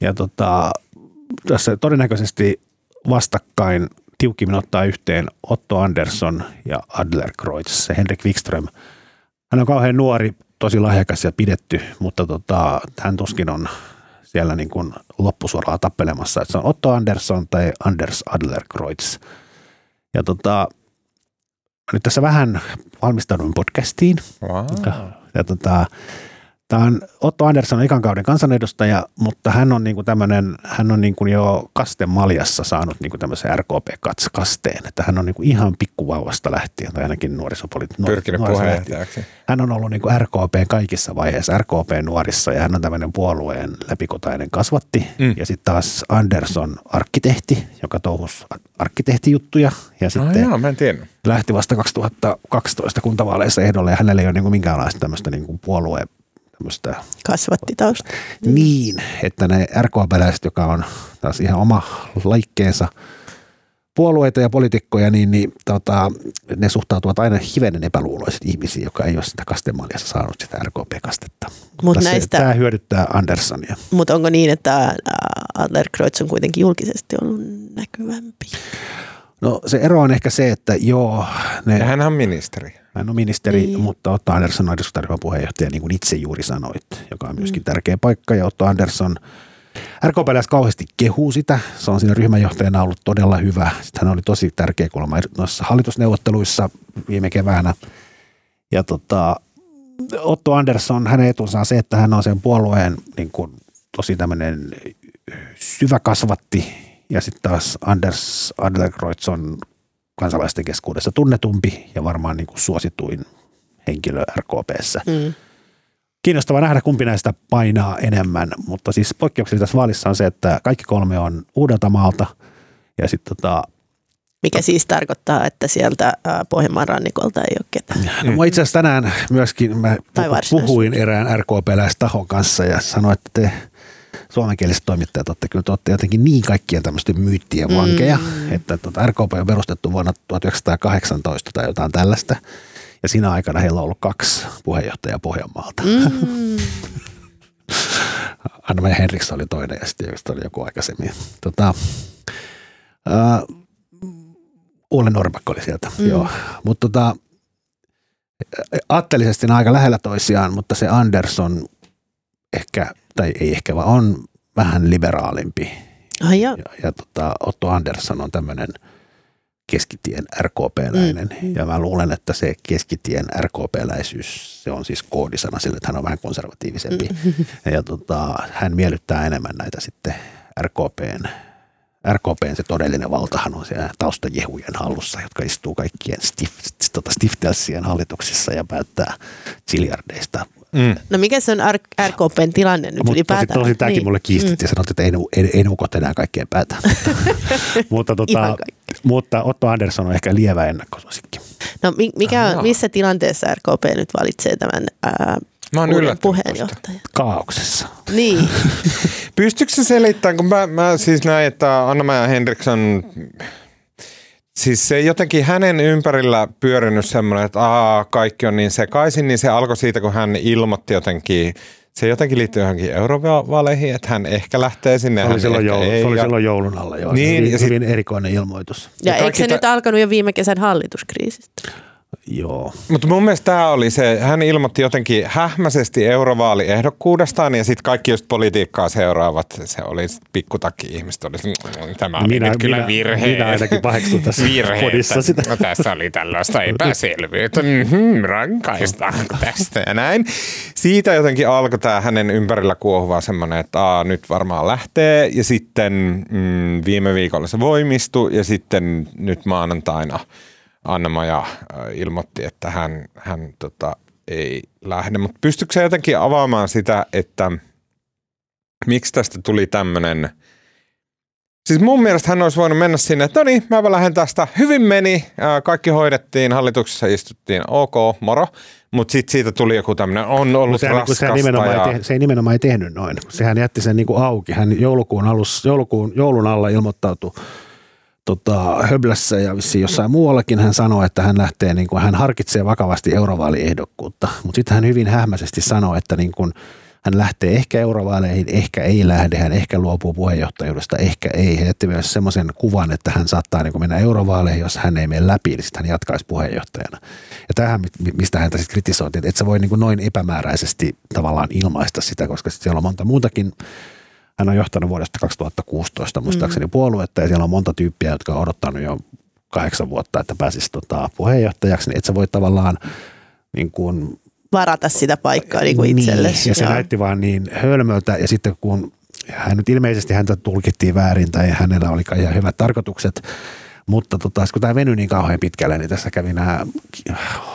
Ja tota, tässä todennäköisesti vastakkain tiukimmin ottaa yhteen Otto Andersson ja Adlerkreutz, se Henrik Wikström. Hän on kauhean nuori, tosi lahjakas ja pidetty, mutta tota, hän tuskin on siellä niin kuin loppusuoralla tappelemassa, että se on Otto Andersson tai Anders Adlerkreutz. Ja tota, nyt tässä vähän valmistauduin podcastiin. Wow. Ja, ja tota, Tämä on Otto Andersson ikan kauden kansanedustaja, mutta hän on, niinku tämmönen, hän on niinku jo kasten maljassa saanut niinku tämmöisen RKP-kasteen, että hän on niinku ihan pikkuvauvasta lähtien, tai ainakin nuorisopolitiikka. Pyrkinyt puheenjohtajaksi. Hän on ollut niinku RKP kaikissa vaiheissa, RKP nuorissa, ja hän on tämmöinen puolueen läpikotainen kasvatti. Mm. Ja sitten taas Andersson, arkkitehti, joka touhus arkkitehtijuttuja. Ja sitten ah, joo, mä en tiennyt. lähti vasta 2012 kuntavaaleissa ehdolle, ja hänellä ei ole niinku minkäänlaista tämmöistä niinku puolueen tämmöistä... Kasvattitausta. Niin, että ne RKP-läiset, joka on taas ihan oma laikkeensa puolueita ja poliitikkoja, niin, niin tota, ne suhtautuvat aina hivenen epäluuloiset ihmisiin, joka ei ole sitä kastemaljassa saanut sitä RKP-kastetta. Mut Mutta näistä, se, tämä hyödyttää Anderssonia. Mutta onko niin, että Adler Kreutz on kuitenkin julkisesti ollut näkyvämpi? No se ero on ehkä se, että joo. Ne, ja hän on ministeri. Hän on ministeri, niin. mutta Otto Andersson on eduskuntaryhmän puheenjohtaja, niin kuin itse juuri sanoit, joka on myöskin mm. tärkeä paikka. Ja Otto Andersson, RKPläis kauheasti kehuu sitä. Se on siinä ryhmänjohtajana ollut todella hyvä. Sitten hän oli tosi tärkeä kuulemma noissa hallitusneuvotteluissa viime keväänä. Ja tota, Otto Andersson, hänen etunsa on se, että hän on sen puolueen niin kuin, tosi tämmöinen syvä kasvatti ja sitten taas Anders Adlerkreutz on kansalaisten keskuudessa tunnetumpi ja varmaan niin kuin suosituin henkilö RKPssä. Mm. Kiinnostava nähdä, kumpi näistä painaa enemmän, mutta siis poikkeuksellisesti tässä vaalissa on se, että kaikki kolme on Uudeltamaalta ja sitten tota, mikä siis tarkoittaa, että sieltä Pohjanmaan rannikolta ei ole ketään. No, mä itse asiassa tänään myöskin mä puhuin erään RKP-läistahon kanssa ja sanoin, että te suomenkieliset toimittajat olette kyllä te olette jotenkin niin kaikkien tämmöisten myyttien mm. vankeja, mm. että tuota, RKP on perustettu vuonna 1918 tai jotain tällaista. Ja siinä aikana heillä on ollut kaksi puheenjohtajaa Pohjanmaalta. Mm. Anna-Maja Henriksson oli toinen ja sitten oli joku aikaisemmin. Tota, Ää, Ulle Norrbak oli sieltä, mm. joo. Mutta tota, aatteellisesti ne aika lähellä toisiaan, mutta se Anderson ehkä, tai ei ehkä vaan on vähän liberaalimpi. Ai ja. Ja, ja tota, Otto Andersson on tämmöinen keskitien RKP-läinen. Mm, mm. Ja mä luulen, että se keskitien RKP-läisyys, se on siis koodisana sille, että hän on vähän konservatiivisempi. Mm. Ja tota, hän miellyttää enemmän näitä sitten RKPn RKPn se todellinen valtahan on siellä taustajehujen hallussa, jotka istuu kaikkien stif, tota Stiftelsien hallituksissa ja päättää ziljardeista. Mm. No mikä se on RKPn tilanne nyt Mut ylipäätään? Tosi, tosi tämäkin niin. mulle kiistettiin mm. ja sanottiin, että ei, ei, ei nukot enää kaikkeen päätä. mutta, tota, mutta Otto Andersson on ehkä lievä ennakkosuosikki. No mikä on, missä tilanteessa RKP nyt valitsee tämän ää, Mä oon uuden puheenjohtaja. Kaauksessa. Niin. Pystyykö se selittämään, kun mä, mä siis näin, että Anna-Maja Henriksson, siis se jotenkin hänen ympärillä pyörinyt semmoinen, että aa, kaikki on niin sekaisin, niin se alkoi siitä, kun hän ilmoitti jotenkin, se jotenkin liittyy johonkin eurovaaleihin, että hän ehkä lähtee sinne. Se oli, silloin, joulu, ei, se oli ja... silloin joulun alla, joo. Niin, hyvin, ja sit... hyvin erikoinen ilmoitus. Ja, ja eikö se ta... nyt alkanut jo viime kesän hallituskriisistä? Joo. Mutta mun mielestä tämä oli se, hän ilmoitti jotenkin hähmäisesti eurovaaliehdokkuudestaan ja sitten kaikki just politiikkaa seuraavat, se oli pikkutakki ihmiset oli, mm, tämä oli minä, nyt kyllä minä, virhe. Minä ainakin paheksun tässä podissa sitä. No, tässä oli tällaista epäselvyyttä, mm-hmm, rankaistaanko tästä ja näin. Siitä jotenkin alkoi tämä hänen ympärillä kuohuva semmoinen, että aa, nyt varmaan lähtee ja sitten mm, viime viikolla se voimistui ja sitten nyt maanantaina – Anna-Maja äh, ilmoitti, että hän, hän tota, ei lähde. Mutta pystyykö se jotenkin avaamaan sitä, että miksi tästä tuli tämmöinen – Siis mun mielestä hän olisi voinut mennä sinne, että no niin, mä lähden tästä. Hyvin meni, äh, kaikki hoidettiin, hallituksessa istuttiin, ok, moro. Mutta sitten siitä tuli joku tämmöinen, on ollut sehän, raskasta. Se, nimenomaan ja... ei te, se ei nimenomaan ei tehnyt noin. Sehän jätti sen niinku auki. Hän joulukuun, alussa, joulukuun joulun alla ilmoittautui tota, Höblässä ja jossain muuallakin hän sanoi, että hän lähtee, niin kuin, hän harkitsee vakavasti eurovaaliehdokkuutta, mutta sitten hän hyvin hähmäisesti sanoi, että niin kuin, hän lähtee ehkä eurovaaleihin, ehkä ei lähde, hän ehkä luopuu puheenjohtajuudesta, ehkä ei. He jätti myös semmoisen kuvan, että hän saattaa niin mennä eurovaaleihin, jos hän ei mene läpi, niin sitten hän jatkaisi puheenjohtajana. Ja tähän, mistä häntä sitten kritisoitiin, että se voi niin kuin noin epämääräisesti tavallaan ilmaista sitä, koska sitten siellä on monta muutakin hän on johtanut vuodesta 2016 muistaakseni mm. puoluetta ja siellä on monta tyyppiä, jotka on odottanut jo kahdeksan vuotta, että pääsisi tota, puheenjohtajaksi, niin et sä voi tavallaan niin kuin, varata sitä paikkaa niin kuin itsellesi. Niin, ja se Joo. näytti vaan niin hölmöltä ja sitten kun hän nyt ilmeisesti häntä tulkittiin väärin tai hänellä oli ihan hyvät tarkoitukset, mutta tota, kun tämä venyi niin kauhean pitkälle, niin tässä kävi nämä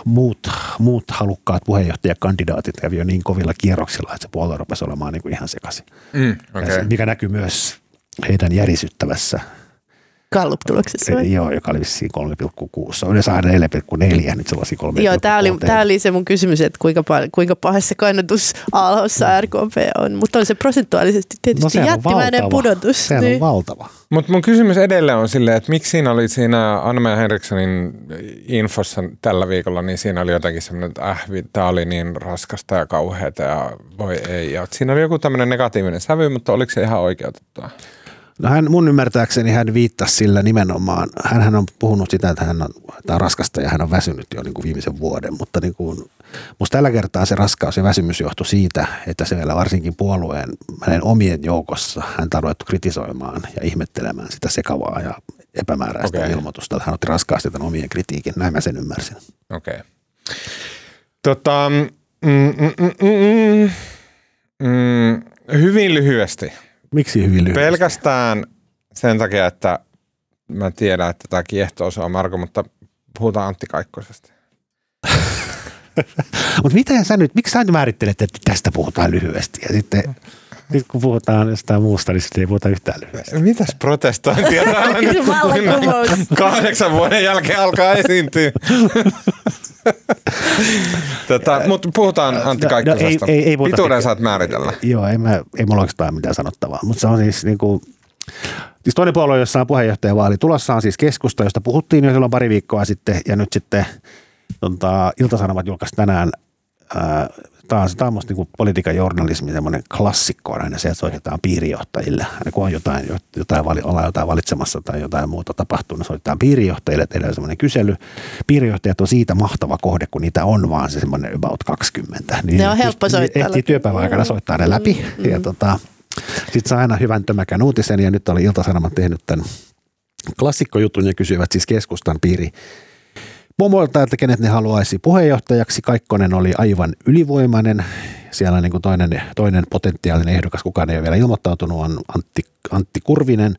muut, muut halukkaat puheenjohtajakandidaatit kävi jo niin kovilla kierroksilla, että se puolue rupesi olemaan niin kuin ihan sekaisin. Mm, okay. mikä näkyy myös heidän järisyttävässä Gallup-tuloksessa vai? Joo, joka oli vissiin 3,6. Se on yleensä aina 4,4, nyt se olisi 3,6. Joo, tämä oli, tämä oli se mun kysymys, että kuinka, paljon, kuinka pahassa kannatusaalhossa RKP on, mutta on se prosentuaalisesti tietysti no, jättimäinen valtava. pudotus. Se niin. on valtava. Mutta mun kysymys edelleen on silleen, että miksi siinä oli siinä Anna Henrikssonin infossa tällä viikolla, niin siinä oli jotenkin semmoinen, että äh, tämä oli niin raskasta ja kauheata ja voi ei. Ja siinä oli joku tämmöinen negatiivinen sävy, mutta oliko se ihan oikeutettua? No hän, mun ymmärtääkseni hän viittasi sillä nimenomaan, hän on puhunut sitä, että hän on, tämä on raskasta ja hän on väsynyt jo niin kuin viimeisen vuoden, mutta niin kuin, musta tällä kertaa se raskaus ja väsymys johtui siitä, että se vielä varsinkin puolueen hänen omien joukossa hän ruvettu kritisoimaan ja ihmettelemään sitä sekavaa ja epämääräistä okay. ilmoitusta. Hän otti raskaasti tämän omien kritiikin, näin mä sen ymmärsin. Okei. Okay. Tota, mm, mm, mm, mm, mm, hyvin lyhyesti – Miksi hyvin lyhyesti? Pelkästään sen takia, että mä tiedän, että tämä kiehtoo on Marko, mutta puhutaan Antti Kaikkosesta. mutta mitä sä nyt, miksi sä nyt määrittelet, että tästä puhutaan lyhyesti ja sitten nyt kun puhutaan jostain muusta, niin sitten ei puhuta yhtään lyhyesti. Mitäs protestointia täällä nyt kahdeksan vuoden jälkeen alkaa esiintyä? Tota, mutta puhutaan Antti no, Kaikkosesta. No, ei, ei, ei Pituuden saat määritellä. Joo, ei, mä, ei mulla oikeastaan mitään sanottavaa, mutta se on siis niin kuin, Siis toinen puolue, jossa on puheenjohtajavaali tulossa, on siis keskusta, josta puhuttiin jo silloin pari viikkoa sitten, ja nyt sitten tota, Iltasanomat julkaisi tänään ää, Tämä on, tämä on musta niin politiikan journalismin semmoinen klassikko on aina se, että soitetaan piirijohtajille. Aina kun on jotain, jotain, ollaan jotain valitsemassa tai jotain muuta tapahtuu, niin soitetaan piirijohtajille, tehdään semmoinen kysely. Piirijohtajat on siitä mahtava kohde, kun niitä on vaan se semmoinen about 20. Niin ne on helppo soittaa. Ehtii työpäivän aikana soittaa ne läpi. Mm, ja tota, sitten saa aina hyvän tömäkän uutisen ja nyt oli Ilta-Sanomat tehnyt tämän klassikkojutun ja kysyivät siis keskustan piiri pomoilta, että kenet ne haluaisi puheenjohtajaksi. Kaikkonen oli aivan ylivoimainen. Siellä niin kuin toinen, toinen potentiaalinen ehdokas, kukaan ei ole vielä ilmoittautunut, on Antti, Antti Kurvinen.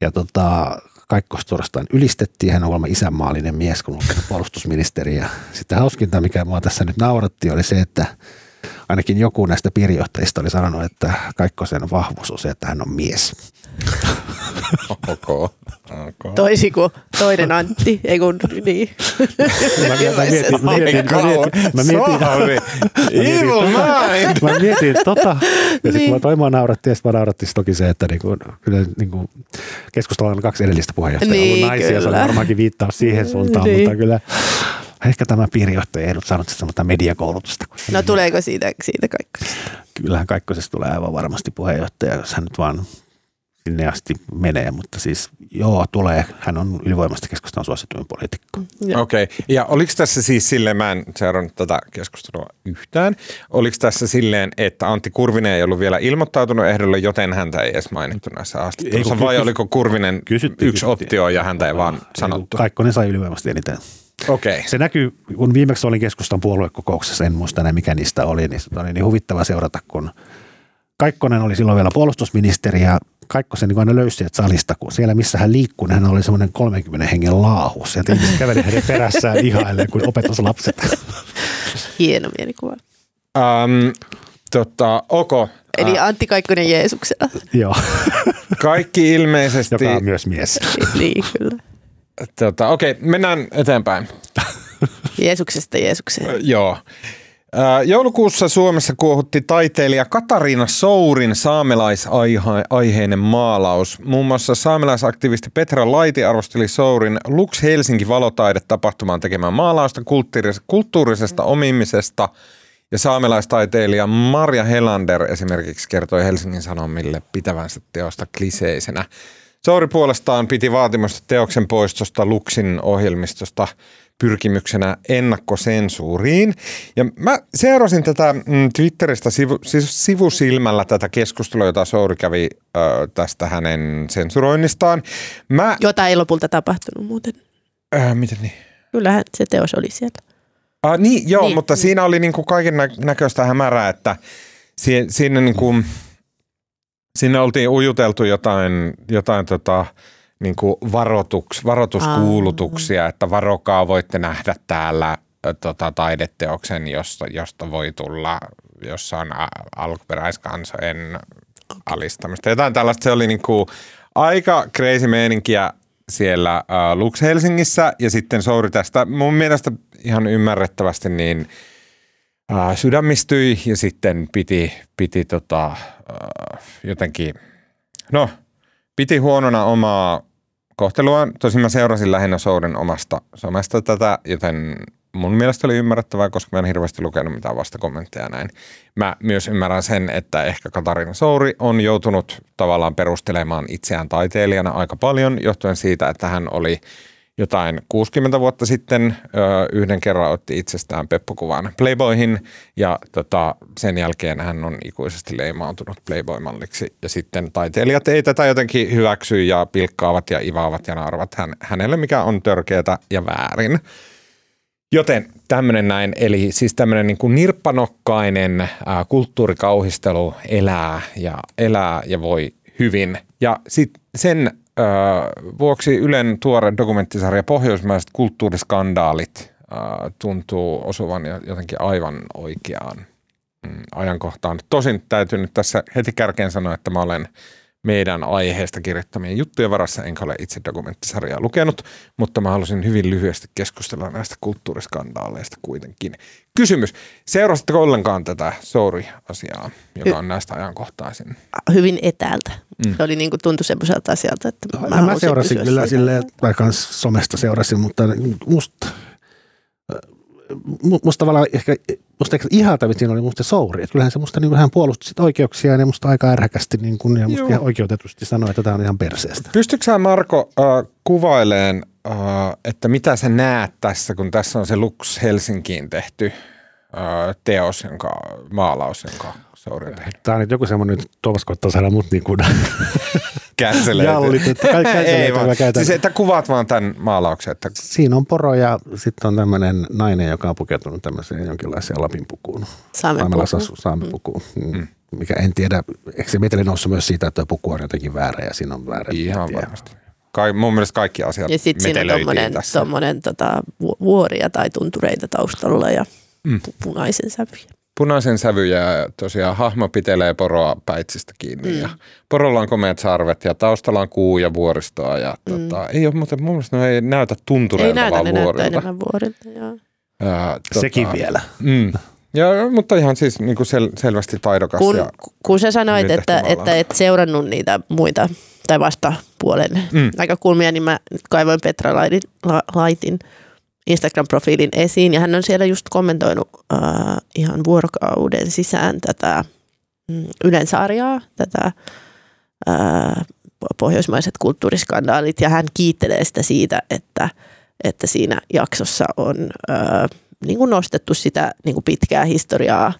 Ja tota, Kaikkos suorastaan ylistettiin. Hän on kuulemma isänmaallinen mies, kun on puolustusministeri. Ja sitten hauskinta, mikä mua tässä nyt nauratti, oli se, että ainakin joku näistä piirijohtajista oli sanonut, että Kaikkosen vahvuus on se, että hän on mies. Okay. Okay. Toisi kuin toinen Antti, ei kun niin. Mä mietin, mä mietin, mä mietin, mä mietin, Evil mind! Mä mietin tota, ja sitten mä toimaan naurattiin, ja sitten mä naurattiin toki se, että niinku, kyllä niinku, keskustalla on kaksi edellistä puheenjohtajaa niin, ollut naisia, kyllä. se on varmaankin viittaus siihen suuntaan, niin. mutta kyllä ehkä tämä piirijohtaja ei saanut sellaista mediakoulutusta. No tuleeko siitä, siitä Kaikkosesta? Kyllähän Kaikkosesta tulee aivan varmasti puheenjohtaja, jos hän nyt vaan sinne asti menee, mutta siis joo, tulee. Hän on ylivoimasti keskustan suosituin poliitikko. Okei, okay. ja oliko tässä siis silleen, mä en seurannut tätä keskustelua yhtään, oliko tässä silleen, että Antti Kurvinen ei ollut vielä ilmoittautunut ehdolle, joten häntä ei edes mainittu näissä haastatteluissa, vai kysy- oliko Kurvinen kysytti, yksi kysytti. optio ja häntä ei vaan sanottu? Kaikkonen sai ylivoimasti eniten. Okay. Se näkyy, kun viimeksi olin keskustan puoluekokouksessa, en muista enää mikä niistä oli, niin se oli niin huvittava seurata, kun Kaikkonen oli silloin vielä puolustusministeri ja Kaikkosen niin aina löysi sieltä salista, kun siellä missä hän liikkui, niin hän oli semmoinen 30 hengen laahus. Ja ihmiset käveli hänen perässään ihailemaan kuin opetuslapset. Hieno mielikuva. Um, tota, Oko. Eli Antti Kaikkonen Jeesuksella. Joo. Kaikki ilmeisesti. Joka on myös mies. niin, kyllä. Tota, okei, okay, mennään eteenpäin. Jeesuksesta Jeesukseen. Joo. Joulukuussa Suomessa kuohutti taiteilija Katariina Sourin saamelaisaiheinen maalaus. Muun muassa saamelaisaktivisti Petra Laiti arvosteli Sourin Lux Helsinki valotaidetapahtumaan tekemään maalausta kulttuurisesta omimisesta. Ja saamelaistaiteilija Marja Helander esimerkiksi kertoi Helsingin Sanomille pitävänsä teosta kliseisenä. Souri puolestaan piti vaatimusta teoksen poistosta Luxin ohjelmistosta pyrkimyksenä ennakkosensuuriin. Ja mä seurasin tätä mm, Twitteristä sivu, siis sivusilmällä tätä keskustelua, jota Souri kävi ö, tästä hänen sensuroinnistaan. Mä, Jota ei lopulta tapahtunut muuten. Ö, miten niin? Kyllähän se teos oli siellä. Ah, niin, joo, niin, mutta niin. siinä oli niinku kaiken näköistä hämärää, että si, siinä niinku, sinne oltiin ujuteltu jotain, jotain tota, niin kuin varoituks, varoituskuulutuksia, että varokaa voitte nähdä täällä tota, taideteoksen, josta, josta voi tulla, jossa on alkuperäiskansojen alistamista. Jotain tällaista, se oli niin kuin aika crazy meininkiä siellä Lux Helsingissä. Ja sitten Souri tästä mun mielestä ihan ymmärrettävästi niin sydämistyi ja sitten piti, piti tota, jotenkin, no piti huonona omaa kohtelua. Tosin mä seurasin lähinnä Sourin omasta somesta tätä, joten mun mielestä oli ymmärrettävää, koska mä en hirveästi lukenut mitään vastakommentteja näin. Mä myös ymmärrän sen, että ehkä Katarina Souri on joutunut tavallaan perustelemaan itseään taiteilijana aika paljon, johtuen siitä, että hän oli – jotain 60 vuotta sitten yhden kerran otti itsestään peppukuvan Playboyhin ja tota, sen jälkeen hän on ikuisesti leimautunut Playboy-malliksi ja sitten taiteilijat ei tätä jotenkin hyväksy ja pilkkaavat ja ivaavat ja nauravat hän, hänelle, mikä on törkeätä ja väärin. Joten tämmöinen näin, eli siis tämmöinen niin kuin nirppanokkainen ää, kulttuurikauhistelu elää ja, elää ja voi hyvin. Ja sitten sen vuoksi Ylen tuore dokumenttisarja Pohjoismaiset kulttuuriskandaalit tuntuu osuvan jotenkin aivan oikeaan mm, ajankohtaan. Tosin täytyy nyt tässä heti kärkeen sanoa, että mä olen meidän aiheesta kirjoittamien juttujen varassa, enkä ole itse dokumenttisarjaa lukenut, mutta mä halusin hyvin lyhyesti keskustella näistä kulttuuriskandaaleista kuitenkin. Kysymys, seurasitteko ollenkaan tätä Souri-asiaa, joka on näistä ajankohtaisin? Hyvin etäältä. Mm. Se oli niin kuin, tuntui semmoiselta asialta, että no, mä, mä seurasin kyllä silleen, vaikka somesta seurasin, mutta musta, musta tavallaan ehkä musta eikö ihaltavin siinä oli musta Souri. Että kyllähän se musta niin hän puolusti sit oikeuksia ja musta aika ärhäkästi niin kuin, ja musta Joo. ihan oikeutetusti sanoi, että tämä on ihan perseestä. Pystytkö sä Marko äh, kuvaileen, äh, että mitä sä näet tässä, kun tässä on se Lux Helsinkiin tehty äh, teos, jonka, maalaus, jonka Tehnyt? Tämä on nyt joku semmoinen, nyt Tuomas koittaa saada mut niin kuin jallit, että kai- Ei vaan. mä käytän. Siis että kuvaat vaan tämän maalauksen. Että, Siinä on poro ja sitten on tämmöinen nainen, joka on pukeutunut tämmöiseen jonkinlaiseen lapinpukuun. Saamen Saamelaisasu, saamepukuun. Mm. Mikä en tiedä, eikö se meteli noussut myös siitä, että tuo puku on jotenkin väärä ja siinä on väärä. ihan varmasti. Kai, mun mielestä kaikki asiat Ja sitten siinä on tommonen, tässä. tommonen tota, vu- vuoria tai tuntureita taustalla ja Mm. pu- punaisen sävyjä. Punaisen sävyjä ja tosiaan hahmo pitelee poroa päitsistä kiinni mm. ja porolla on komeat sarvet ja taustalla on kuu ja vuoristoa ja mm. tota, ei ole muuten, mun mielestä ne ei näytä Ei tuntureilta näytä, vaan vuorilta. enemmän vuorilta. Joo. Ää, tota, Sekin vielä. Mm. Ja, mutta ihan siis niin kuin sel, selvästi taidokas. Kun, ja, kun sä sanoit, että, että et seurannut niitä muita tai vastapuolen Mm. mm. näkökulmia, niin mä nyt kaivoin Petra Laitin, La, Laitin Instagram-profiilin esiin ja hän on siellä just kommentoinut äh, ihan vuorokauden sisään tätä mm, Ylensarjaa, tätä äh, pohjoismaiset kulttuuriskandaalit ja hän kiittelee sitä siitä, että, että siinä jaksossa on äh, niin kuin nostettu sitä niin kuin pitkää historiaa,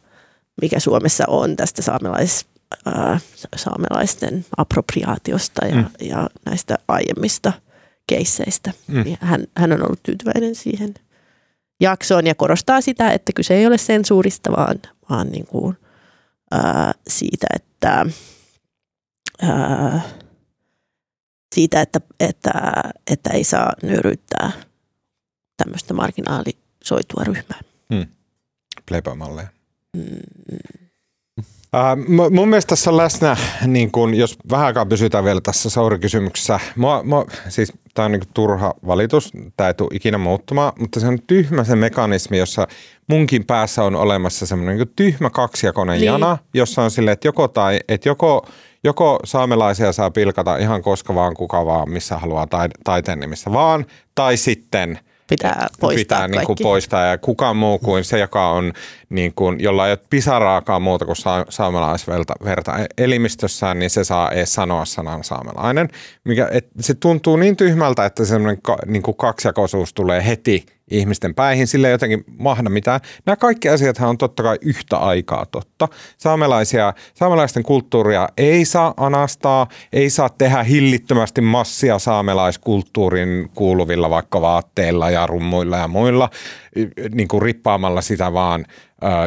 mikä Suomessa on tästä saamelais, äh, saamelaisten appropriaatiosta ja, mm. ja näistä aiemmista keisseistä. Mm. Mm. Hän, hän on ollut tyytyväinen siihen jaksoon ja korostaa sitä, että kyse ei ole sensuurista, vaan, vaan niin kuin, ää, siitä, että ää, siitä, että, että, että ei saa nöyryyttää tämmöistä marginaalisoitua ryhmää. Playboy-malleja. Mm. Uh, mun mielestä tässä on läsnä, niin kun, jos vähän aikaa pysytään vielä tässä Sauri-kysymyksessä. Mua, mua, siis tämä on niin turha valitus, tämä ei tule ikinä muuttumaan, mutta se on tyhmä se mekanismi, jossa munkin päässä on olemassa semmoinen niin tyhmä kaksijakoinen Niin. jana, jossa on silleen, että joko, tai, että joko, joko saamelaisia saa pilkata ihan koska vaan kuka vaan, missä haluaa taide, taiteen nimissä vaan, tai sitten – Pitää poistaa pitää niin kuin kaikki. poistaa ja kukaan muu kuin se, joka on, niin kuin, jolla ei ole pisaraakaan muuta kuin sa- saamelaisverta verta elimistössään, niin se saa edes sanoa sanan saamelainen. Mikä, et, se tuntuu niin tyhmältä, että semmoinen ka, niin kuin kaksijakoisuus tulee heti ihmisten päihin, sille ei jotenkin mahda mitään. Nämä kaikki asiathan on totta kai yhtä aikaa totta. Saamelaisia, saamelaisten kulttuuria ei saa anastaa, ei saa tehdä hillittömästi massia saamelaiskulttuurin kuuluvilla vaikka vaatteilla ja rummuilla ja muilla, niin kuin rippaamalla sitä vaan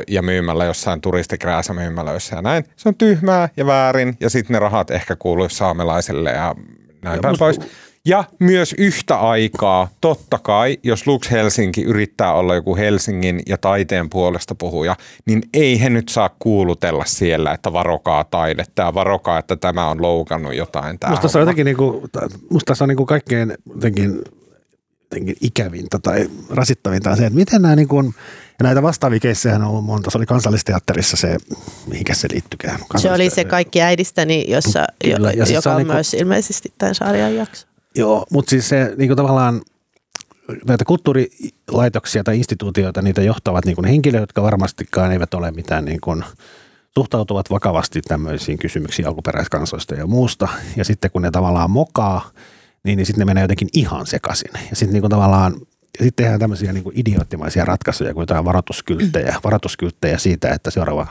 ja myymällä jossain turistikrääsä myymälöissä ja näin. Se on tyhmää ja väärin ja sitten ne rahat ehkä kuuluisi saamelaiselle ja näin Ja päin musta- pois. Ja myös yhtä aikaa, totta kai, jos Lux Helsinki yrittää olla joku Helsingin ja taiteen puolesta puhuja, niin ei he nyt saa kuulutella siellä, että varokaa taidetta ja varokaa, että tämä on loukannut jotain. Tämä Musta se on jotenkin, niinku, musta se on niinku kaikkein jotenkin, jotenkin ikävintä tai rasittavinta on se, että miten nämä niinku, ja näitä vastaavia keissejä on ollut monta. Se oli kansallisteatterissa se, mihinkä se liittykään. Se oli se kaikki äidistäni, jossa, Kyllä, jo, ja joka on on niinku- myös ilmeisesti tämän sarjan jakso. Joo, mutta siis se niin kuin tavallaan näitä kulttuurilaitoksia tai instituutioita, niitä johtavat niin kuin henkilöt, jotka varmastikaan eivät ole mitään niin kuin, suhtautuvat vakavasti tämmöisiin kysymyksiin alkuperäiskansoista ja muusta. Ja sitten kun ne tavallaan mokaa, niin, niin sitten ne menee jotenkin ihan sekaisin. Ja sitten niin tavallaan ja sitten tehdään tämmöisiä niin kuin idioottimaisia ratkaisuja, kuin jotain varoituskylttejä, varoituskylttejä siitä, että seuraava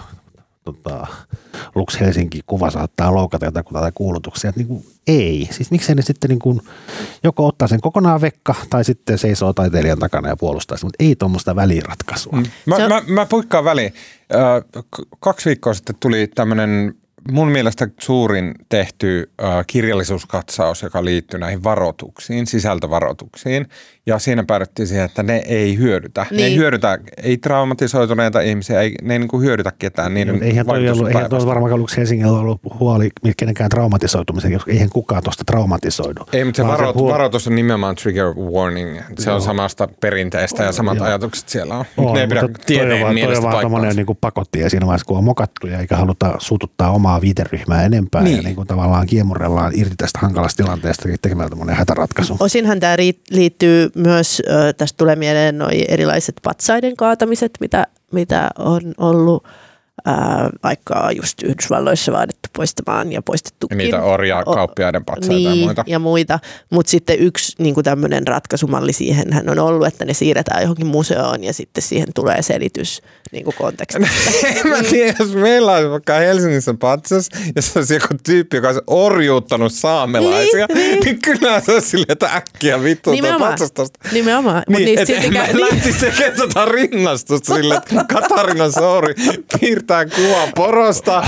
tota, Lux Helsinki kuva saattaa loukata jotakin tai kuulutuksia. Että niin kuin, ei. Siis miksei ne sitten niin kuin, joko ottaa sen kokonaan vekka tai sitten seisoo taiteilijan takana ja puolustaa sitä, mutta ei tuommoista väliratkaisua. Mm. Mä, on- mä, mä puikkaan väliin. Kaksi viikkoa sitten tuli tämmöinen mun mielestä suurin tehty kirjallisuuskatsaus, joka liittyy näihin varoituksiin, sisältövaroituksiin. Ja siinä päädyttiin siihen, että ne ei hyödytä. Ne ei Niin. hyödytä, ei traumatisoituneita ihmisiä, ei, ne ei niinku hyödytä ketään. Niiden Eihän toi ollut, on eihän toi varmaan Lux Helsingillä ollut huoli kenenkään traumatisoitumisen, koska eihän kukaan tuosta traumatisoidu. Ei, mutta se, varo, huo- varoitus on nimenomaan trigger warning. Se on Joo. samasta perinteestä ja samat Joo. ajatukset siellä on. On, ne ei pidä mutta toi on tieteen vaan, toi on mielestä vaan niin kuin pakotti siinä vaiheessa, kun on mokattu ja eikä haluta suututtaa omaa viiteryhmää enempää niin. ja Niin. niin kuin tavallaan kiemurrellaan irti tästä hankalasta tilanteesta tekemällä tämmöinen hätäratkaisu. Osinhan tämä liittyy myös, tästä tulee mieleen noi erilaiset patsaiden kaatamiset, mitä, mitä on ollut ää, vaikka just Yhdysvalloissa vaadittu poistamaan ja poistettukin. Niitä orjaa, kauppiaiden patsaita niin, ja muita. ja muita. Mutta sitten yksi niin tämmöinen ratkaisumalli siihen on ollut, että ne siirretään johonkin museoon ja sitten siihen tulee selitys niin kuin kontekstista. en mä tiedä, jos meillä olisi vaikka Helsingissä patsas, ja se olisi joku tyyppi, joka olisi orjuuttanut saamelaisia, niin, niin. niin kyllä se olisi silleen, että äkkiä vittu Nimenomaan. patsastasta. Nimenomaan. Mut Niin, niistä et en mä niin. lähtisi tekemään tota rinnastusta sille, että Katarina Souri piirtää kuvan porosta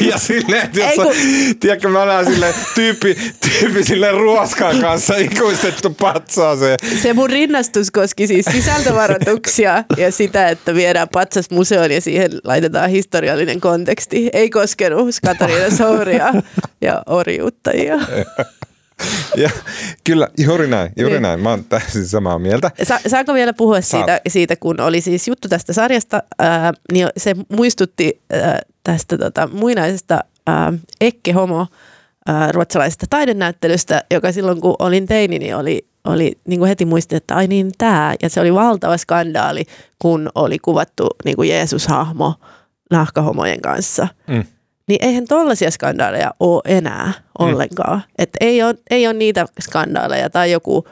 ja silleen, on, kun- tiedätkö, mä näen silleen tyyppi, tyyppi silleen ruoskan kanssa ikuistettu patsaaseen. Se mun rinnastus koski siis sisältövaroituksia ja sitä, että viedään patsas museoon ja siihen laitetaan historiallinen konteksti. Ei koskenut Katariina Souria ja orjuuttajia. Ja kyllä, juuri näin, juuri Niin. näin. Mä oon täysin samaa mieltä. Sa- saanko vielä puhua Saat. siitä, siitä, kun oli siis juttu tästä sarjasta, ää, niin se muistutti ää, tästä tota, muinaisesta ää, Ekke Homo ää, ruotsalaisesta taidenäyttelystä, joka silloin kun olin teini, niin oli, oli niin kuin heti muistin, että ai niin tämä. Ja se oli valtava skandaali, kun oli kuvattu niin kuin Jeesus-hahmo nahkahomojen kanssa. Mm. Niin eihän tollaisia skandaaleja ole enää ollenkaan. Mm. Et ei, ole, ei ole niitä skandaaleja tai joku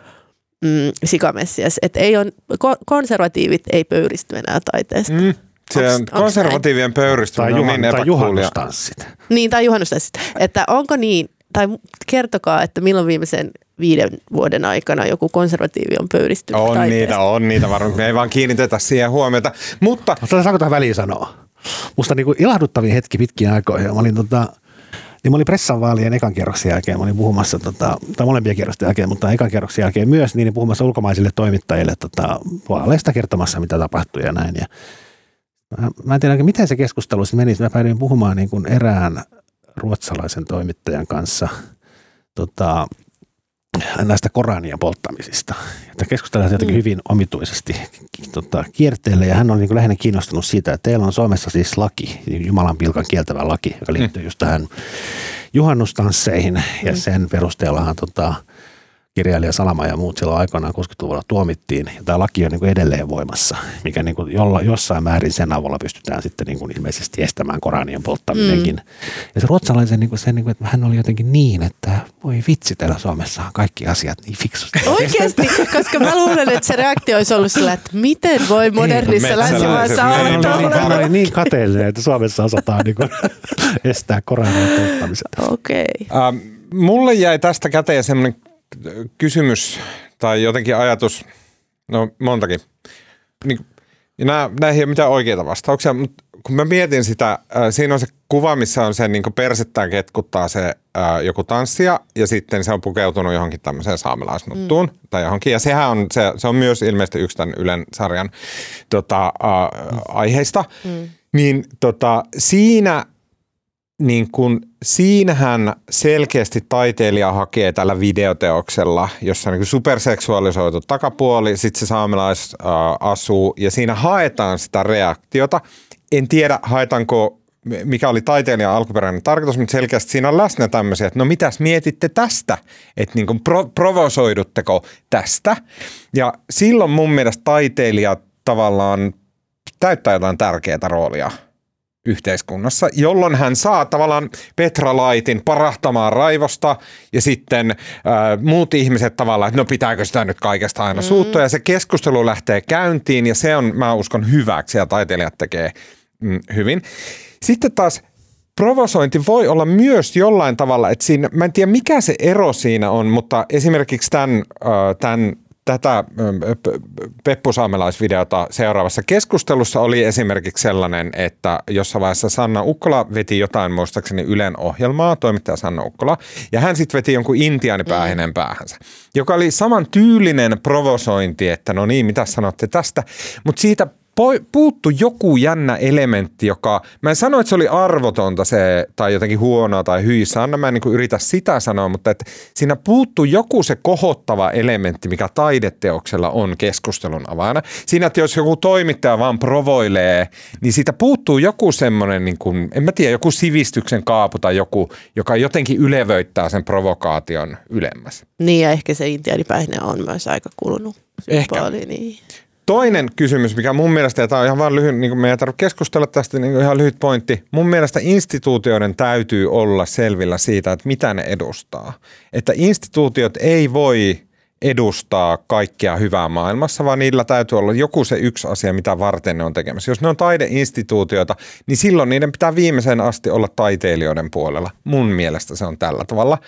mm, sikamessias. Et ei on, ko- konservatiivit ei pöyristy enää taiteesta. Mm. Se on konservatiivien Tai, pöyristyminen on juhan, niin tai juhannustanssit. Niin, tai juhannusta sitten. Että onko niin, tai kertokaa, että milloin viimeisen viiden vuoden aikana joku konservatiivi on pöyristynyt On taiteesta. niitä, on niitä varmasti. Me ei vaan kiinnitetä siihen huomiota. Mutta Mutta saanko tähän väliin sanoa? Musta niinku ilahduttavin hetki pitkin aikoihin. Mä olin tota, niin mä olin pressan vaalien ekan kierroksen jälkeen, mä olin puhumassa, tota, tai molempien kierrosten jälkeen, mutta ekan kierroksen jälkeen myös, niin puhumassa ulkomaisille toimittajille tota, vaaleista kertomassa, mitä tapahtui ja näin. Ja mä, mä en tiedä, miten se keskustelu sitten meni. Mä päädyin puhumaan niin kuin erään ruotsalaisen toimittajan kanssa tota, näistä Koranien polttamisista. Että keskustellaan jotenkin Mm. hyvin omituisesti tota, kierteelle ja hän on niin kuin lähinnä kiinnostunut siitä, että teillä on Suomessa siis laki, Jumalan pilkan kieltävä laki, joka liittyy just tähän juhannustansseihin ja Mm. sen perusteellahan tota, kirjailija Salama ja muut silloin aikoinaan 60-luvulla tuomittiin. Ja tämä laki on niin kuin edelleen voimassa, mikä niin kuin jolla, jossain määrin sen avulla pystytään sitten niin kuin ilmeisesti estämään Koranien polttaminenkin. Mm. Ja se ruotsalaisen, niin kuin se, niin kuin, että hän oli jotenkin niin, että voi vitsi, täällä Suomessa on kaikki asiat niin fiksusti. Oikeasti, koska mä luulen, että se reaktio olisi ollut sillä, että miten voi modernissa metsäläiset, länsimaassa niin, olla Hän oli, niin, hän tollainen. oli niin kateellinen, että Suomessa osataan niin kuin, estää Koranien polttamiset. Okei. Ähm, mulle jäi tästä käteen semmoinen kysymys tai jotenkin ajatus, no montakin. Niin, ja nämä, näihin ei ole mitään oikeita vastauksia, mutta kun mä mietin sitä, äh, siinä on se kuva, missä on se niin persettään ketkuttaa se äh, joku tanssija ja sitten se on pukeutunut johonkin tämmöiseen saamelaisnuttuun mm. tai johonkin. Ja sehän on, se, se on myös ilmeisesti yksi tämän Ylen sarjan tota, äh, aiheista. Mm. Niin tota, siinä niin kun, siinähän selkeästi taiteilija hakee tällä videoteoksella, jossa on niin superseksuaalisoitu takapuoli, sitten se saamelais äh, asuu ja siinä haetaan sitä reaktiota. En tiedä haetaanko, mikä oli taiteilijan alkuperäinen tarkoitus, mutta selkeästi siinä on läsnä tämmöisiä, että no mitäs mietitte tästä, että niin kuin pro, provosoidutteko tästä. Ja silloin mun mielestä taiteilija tavallaan täyttää jotain tärkeää roolia yhteiskunnassa, jolloin hän saa tavallaan Petra Laitin parahtamaan raivosta ja sitten äh, muut ihmiset tavallaan, että no pitääkö sitä nyt kaikesta aina mm. suuttua ja se keskustelu lähtee käyntiin ja se on, mä uskon, hyväksi ja taiteilijat tekee mm, hyvin. Sitten taas provosointi voi olla myös jollain tavalla, että siinä, mä en tiedä mikä se ero siinä on, mutta esimerkiksi tämän, tämän tätä Peppu-saamelaisvideota seuraavassa keskustelussa oli esimerkiksi sellainen, että jossain vaiheessa Sanna Ukkola veti jotain muistaakseni Ylen ohjelmaa, toimittaja Sanna Ukkola, ja hän sitten veti jonkun intiaanipäähinen päähänsä, joka oli saman tyylinen provosointi, että no niin, mitä sanotte tästä, mutta siitä puuttu joku jännä elementti, joka, mä en sano, että se oli arvotonta se, tai jotenkin huonoa tai hyissä, anna mä en niin yritä sitä sanoa, mutta että siinä puuttuu joku se kohottava elementti, mikä taideteoksella on keskustelun avaina. Siinä, että jos joku toimittaja vaan provoilee, niin siitä puuttuu joku semmoinen, niin kuin, en mä tiedä, joku sivistyksen kaapu tai joku, joka jotenkin ylevöittää sen provokaation ylemmäs. Niin ja ehkä se intiaanipäinen on myös aika kulunut Ehkä. Niin. Toinen kysymys, mikä mun mielestä, ja tämä on ihan vaan lyhyt, niin meidän ei tarvitse keskustella tästä, niin ihan lyhyt pointti. Mun mielestä instituutioiden täytyy olla selvillä siitä, että mitä ne edustaa. Että instituutiot ei voi edustaa kaikkea hyvää maailmassa, vaan niillä täytyy olla joku se yksi asia, mitä varten ne on tekemässä. Jos ne on taideinstituutioita, niin silloin niiden pitää viimeiseen asti olla taiteilijoiden puolella. Mun mielestä se on tällä tavalla.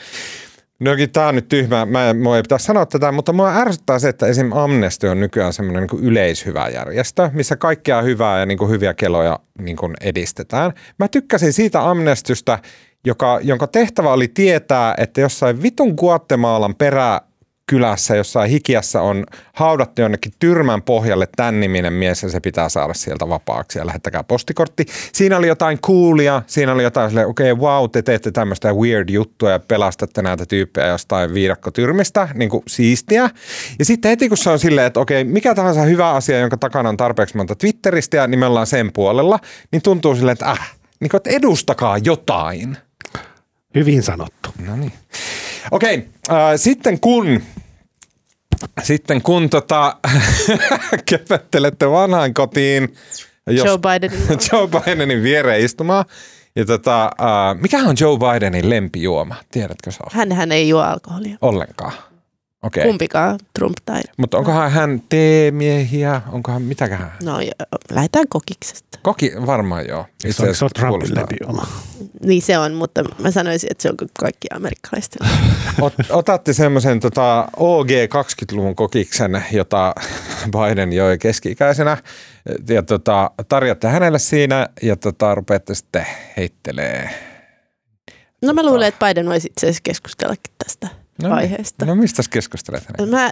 Nokin tämä on nyt tyhmä, mä mua ei pitäisi sanoa tätä, mutta mua ärsyttää se, että esim. Amnesty on nykyään semmoinen niin yleishyvä järjestö, missä kaikkea hyvää ja niin kuin hyviä keloja niin kuin edistetään. Mä tykkäsin siitä Amnestystä, joka, jonka tehtävä oli tietää, että jossain vitun Guatemalan perä kylässä jossain hikiässä on haudattu jonnekin tyrmän pohjalle tämän niminen mies ja se pitää saada sieltä vapaaksi ja lähettäkää postikortti. Siinä oli jotain coolia, siinä oli jotain silleen, okei okay, wow, te teette tämmöistä weird juttua ja pelastatte näitä tyyppejä jostain viidakkotyrmistä, niin kuin siistiä. Ja sitten heti kun se on silleen, että okei, okay, mikä tahansa hyvä asia, jonka takana on tarpeeksi monta Twitteristä ja niin me ollaan sen puolella, niin tuntuu silleen, että äh, niin kuin, että edustakaa jotain. Hyvin sanottu. No niin. Okei, äh, sitten kun sitten kun tota, köpöttelette vanhaan kotiin jos, Joe Bidenin, Joe Bidenin viereen istumaan, ja tota, äh, mikä on Joe Bidenin lempijuoma? Tiedätkö se Hän, hän ei juo alkoholia. Ollenkaan. Okay. Kumpikaan, Trump tai... Mutta onkohan hän teemiehiä? Onkohan mitäköhän? No, lähdetään kokiksesta. Koki, varmaan joo. Itse se on Trumpin lempijuoma. Niin se on, mutta mä sanoisin, että se on kaikki amerikkalaisten. Ot, otatte semmoisen tota, OG 20-luvun kokiksen, jota Biden joi keski-ikäisenä, ja tota, tarjotte hänelle siinä, ja tota, rupeatte sitten heittelee. No mä luulen, että Biden voisi itse asiassa keskustellakin tästä no, aiheesta. No mistä keskustelet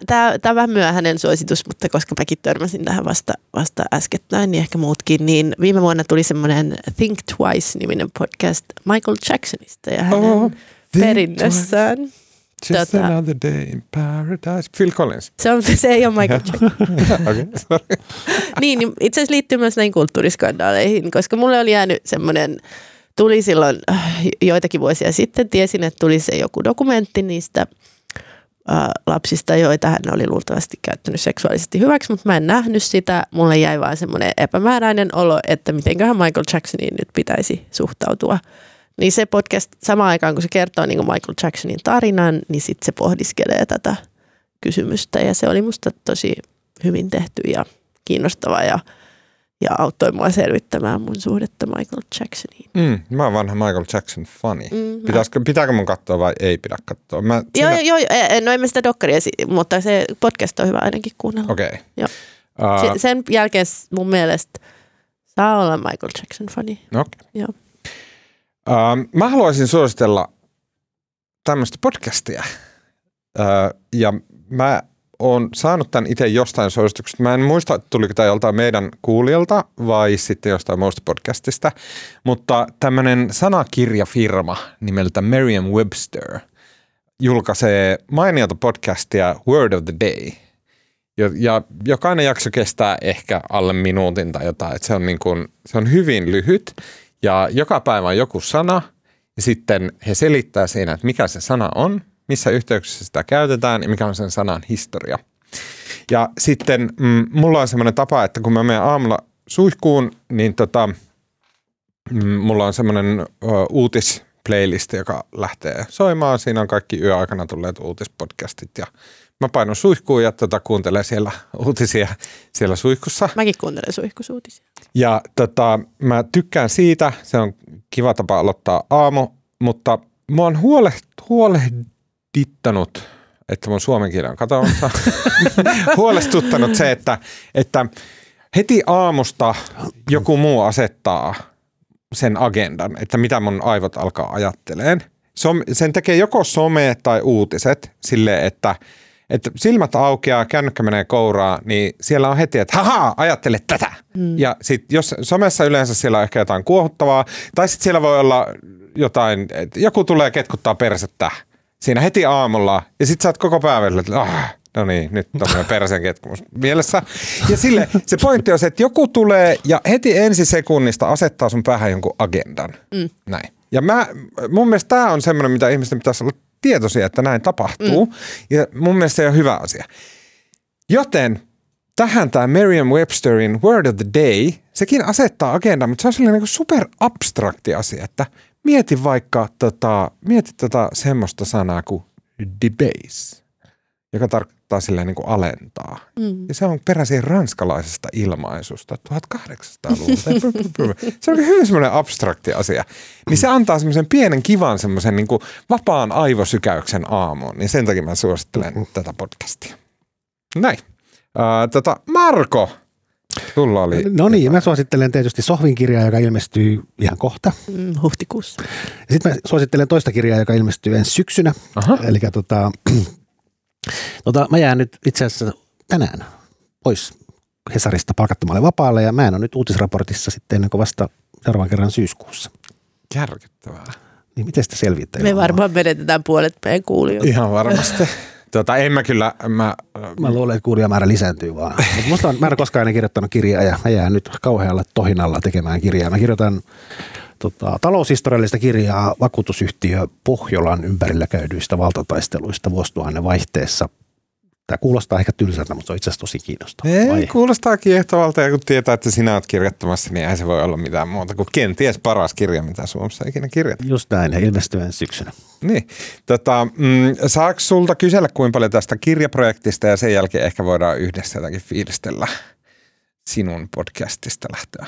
Tämä on vähän myöhäinen suositus, mutta koska mäkin törmäsin tähän vasta, vasta äskettäin, niin ehkä muutkin, niin viime vuonna tuli semmoinen Think Twice-niminen podcast Michael Jacksonista ja hänen oh, perinnössään. Just tota, another day in paradise. Phil Collins. Se, on, se ei ole Michael Jackson. okay, niin, niin itse asiassa liittyy myös näihin kulttuuriskandaaleihin, koska mulle oli jäänyt semmoinen tuli silloin äh, joitakin vuosia sitten, tiesin, että tuli se joku dokumentti niistä äh, lapsista, joita hän oli luultavasti käyttänyt seksuaalisesti hyväksi, mutta mä en nähnyt sitä. Mulle jäi vaan semmoinen epämääräinen olo, että mitenköhän Michael Jacksoniin nyt pitäisi suhtautua. Niin se podcast samaan aikaan, kun se kertoo niin kuin Michael Jacksonin tarinan, niin sitten se pohdiskelee tätä kysymystä ja se oli musta tosi hyvin tehty ja kiinnostava ja ja auttoi mua selvittämään mun suhdetta Michael Jacksoniin. Mm, mä oon vanha Michael Jackson fani. Mm, Pitäisikö, pitääkö mun katsoa vai ei pidä katsoa? Mä, joo, siinä... joo, joo, e, no en mä sitä dokkaria, mutta se podcast on hyvä ainakin kuunnella. Okei. Okay. Joo. Uh, sen jälkeen mun mielestä saa olla Michael Jackson fani. Okay. Joo. Uh, mä haluaisin suositella tämmöistä podcastia. Uh, ja mä olen saanut tämän itse jostain suosituksesta. Mä en muista, tuliko tämä joltain meidän kuulijalta vai sitten jostain muusta podcastista, mutta tämmöinen sanakirjafirma nimeltä Merriam-Webster julkaisee mainiota podcastia Word of the Day. Ja, ja jokainen jakso kestää ehkä alle minuutin tai jotain. Että se, on niin kuin, se on hyvin lyhyt ja joka päivä on joku sana ja sitten he selittää siinä, että mikä se sana on – missä yhteyksissä sitä käytetään ja mikä on sen sanan historia. Ja sitten mm, mulla on semmoinen tapa, että kun mä menen aamulla suihkuun, niin tota, mm, mulla on semmoinen uutis playlist, joka lähtee soimaan. Siinä on kaikki yöaikana tulleet uutispodcastit ja mä painon suihkuun ja tota, kuuntelen siellä uutisia siellä suihkussa. Mäkin kuuntelen suihkusuutisia. Ja tota, mä tykkään siitä, se on kiva tapa aloittaa aamu, mutta mä oon huole, huolehdittu dittanut, että mun suomen kieli on katoamassa, huolestuttanut se, että, että heti aamusta joku muu asettaa sen agendan, että mitä mun aivot alkaa ajatteleen. Sen tekee joko some tai uutiset silleen, että, että silmät aukeaa, kännykkä menee kouraa, niin siellä on heti, että haha, ajattele tätä. Mm. Ja sitten jos somessa yleensä siellä on ehkä jotain kuohuttavaa, tai sitten siellä voi olla jotain, että joku tulee ketkuttaa persettä siinä heti aamulla ja sit sä oot koko päivän, että ah, no niin, nyt on persen ketkumus mielessä. Ja sille se pointti on se, että joku tulee ja heti ensi sekunnista asettaa sun päähän jonkun agendan. Mm. Näin. Ja mä, mun mielestä tämä on semmoinen, mitä ihmisten pitäisi olla tietoisia, että näin tapahtuu. Mm. Ja mun mielestä se on hyvä asia. Joten tähän tämä Merriam-Websterin Word of the Day, sekin asettaa agendan, mutta se on sellainen niin super abstrakti asia, että mieti vaikka tota, mieti tota semmoista sanaa kuin debase, joka tarkoittaa silleen niin kuin alentaa. Mm. Ja se on peräisin ranskalaisesta ilmaisusta 1800-luvulta. se on hyvin semmoinen abstrakti asia. Niin se antaa semmoisen pienen kivan semmoisen niin kuin vapaan aivosykäyksen aamuun. Niin sen takia mä suosittelen tätä podcastia. Näin. Uh, tota, Marko, sulla oli... No niin, mä suosittelen tietysti Sohvin kirjaa, joka ilmestyy ihan kohta. Mm, huhtikuussa. Sitten mä suosittelen toista kirjaa, joka ilmestyy ensi syksynä. Aha. Eli tota, tota, mä jään nyt itse asiassa tänään pois Hesarista palkattomalle vapaalle ja mä en ole nyt uutisraportissa sitten ennen kuin vasta seuraavan kerran syyskuussa. Järkyttävää. Niin miten sitä selvittää? Me varmaan menetetään puolet meidän kuulijoita. Ihan varmasti. Tota, en mä kyllä, mä, Mä luulen, että kuulijamäärä lisääntyy vaan. Mutta musta on, mä en ole koskaan ennen kirjoittanut kirjaa ja mä jään nyt kauhealla tohinalla tekemään kirjaa. Mä kirjoitan tota, taloushistoriallista kirjaa vakuutusyhtiö Pohjolan ympärillä käydyistä valtataisteluista vuosituhannen vaihteessa. Tämä kuulostaa ehkä tylsältä, mutta se on itse asiassa tosi kiinnostavaa. ei, Vai? kuulostaa kiehtovalta ja kun tietää, että sinä olet kirjoittamassa, niin eihän se voi olla mitään muuta kuin kenties paras kirja, mitä Suomessa ikinä kirjoittaa. Just näin, ja ilmestyy ensi syksynä. Niin. Tota, mm, saako sulta kysellä kuinka paljon tästä kirjaprojektista ja sen jälkeen ehkä voidaan yhdessä jotakin fiilistellä sinun podcastista lähtöä?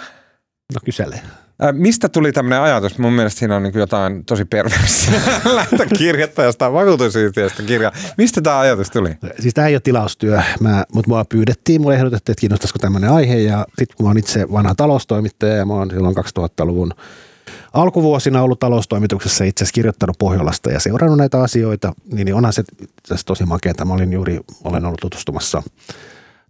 No kysele. Ää, mistä tuli tämmöinen ajatus? Mun mielestä siinä on niin jotain tosi perversiä lähteä kirjoittaa jostain vakuutusyhtiöstä kirjaa. Mistä tämä ajatus tuli? Siis tämä ei ole tilaustyö, mutta mua pyydettiin, mulle ehdotettiin, että kiinnostaisiko tämmöinen aihe ja sitten kun mä oon itse vanha taloustoimittaja ja mä oon silloin 2000-luvun alkuvuosina ollut taloustoimituksessa itse asiassa kirjoittanut Pohjolasta ja seurannut näitä asioita, niin, niin onhan se tosi makeata. Mä olin juuri, olen ollut tutustumassa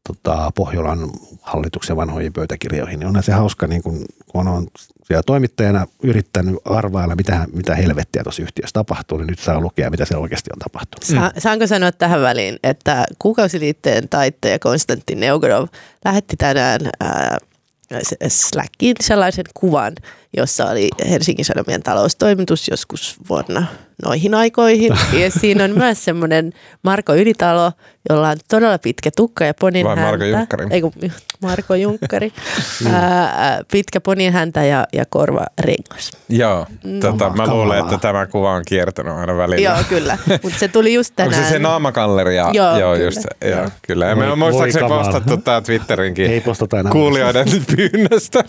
tota, Pohjolan hallituksen vanhoihin pöytäkirjoihin, niin onhan se hauska, niin kun, kun on siellä toimittajana yrittänyt arvailla, mitä, mitä helvettiä tuossa yhtiössä tapahtuu, niin nyt saa lukea, mitä siellä oikeasti on tapahtunut. Sa- saanko sanoa tähän väliin, että kuukausiliitteen taittaja Konstantin Neugorov lähetti tänään ää, s- Slackiin sellaisen kuvan, jossa oli Helsingin Sanomien taloustoimitus joskus vuonna noihin aikoihin. Ja siinä on myös semmoinen Marko Ylitalo, jolla on todella pitkä tukka ja ponin Vai häntä. Marko Junkkari? Ei kun Marko Junkkari. ää, pitkä ponin häntä ja, ja korva rengas. Joo, tota, mä luulen, että tämä kuva on kiertänyt aina välillä. Joo, kyllä. Mutta se tuli just Onko tänään. se se naamakalleri? Ja, Joo, joo kyllä. just se, joo, Joo. kyllä. Voi- Me on muistaakseni postattu tämä Twitterinkin Ei postata enää. kuulijoiden pyynnöstä.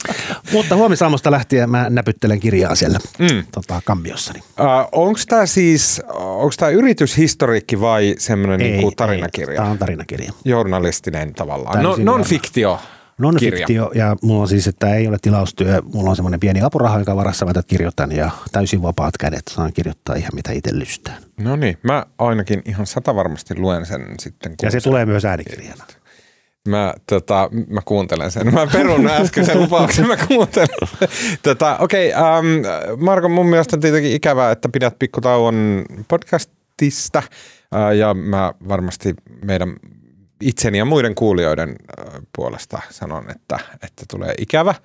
Mutta huomisaamusta lähtien mä näpyttelen kirjaa siellä Mm. tota, kammiossani. Uh, onko tämä siis, onko tämä yrityshistoriikki vai semmoinen niinku tarinakirja? Tämä on tarinakirja. Journalistinen tavallaan. No, non-fiktio. Non-fiktio ja mulla on siis, että ei ole tilaustyö, mulla on semmoinen pieni apuraha, jonka varassa mä kirjoitan ja täysin vapaat kädet, saan kirjoittaa ihan mitä itse lystään. No niin, mä ainakin ihan sata varmasti luen sen sitten. Ja se tulee myös äänikirjana. Mä, tota, mä kuuntelen sen. Mä perun äskeisen lupauksen, mä kuuntelen. Tota, Okei, okay, um, Marko, mun mielestä on tietenkin ikävää, että pidät pikkutauon podcastista. Uh, ja mä varmasti meidän itseni ja muiden kuulijoiden uh, puolesta sanon, että, että tulee ikävä.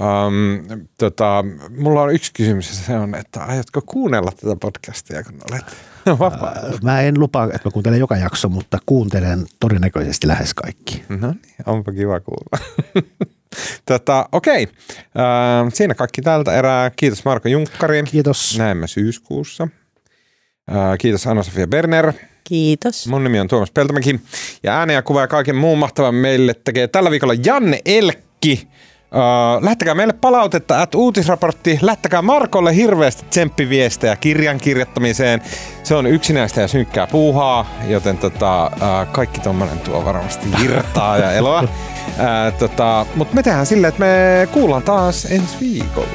Um, tota, mulla on yksi kysymys ja se on, että aiotko kuunnella tätä podcastia, kun olet vapaa? Mä en lupaa, että mä kuuntelen joka jakso, mutta kuuntelen todennäköisesti lähes kaikki. No niin, onpa kiva kuulla. tota, okei, äh, siinä kaikki tältä erää. Kiitos Marko Junkkari. Kiitos. Näemme syyskuussa. Äh, kiitos Anna-Sofia Berner. Kiitos. Mun nimi on Tuomas Peltomäki. Ja ääni ja kuva ja kaiken muun mahtavan meille tekee tällä viikolla Janne Elkki. Lähettäkää meille palautetta at uutisraportti. Lähettäkää Markolle hirveästi tsemppiviestejä kirjan kirjoittamiseen. Se on yksinäistä ja synkkää puuhaa, joten tota, kaikki tommonen tuo varmasti virtaa ja eloa. Tota, Mutta me tehdään silleen, että me kuullaan taas ensi viikolla.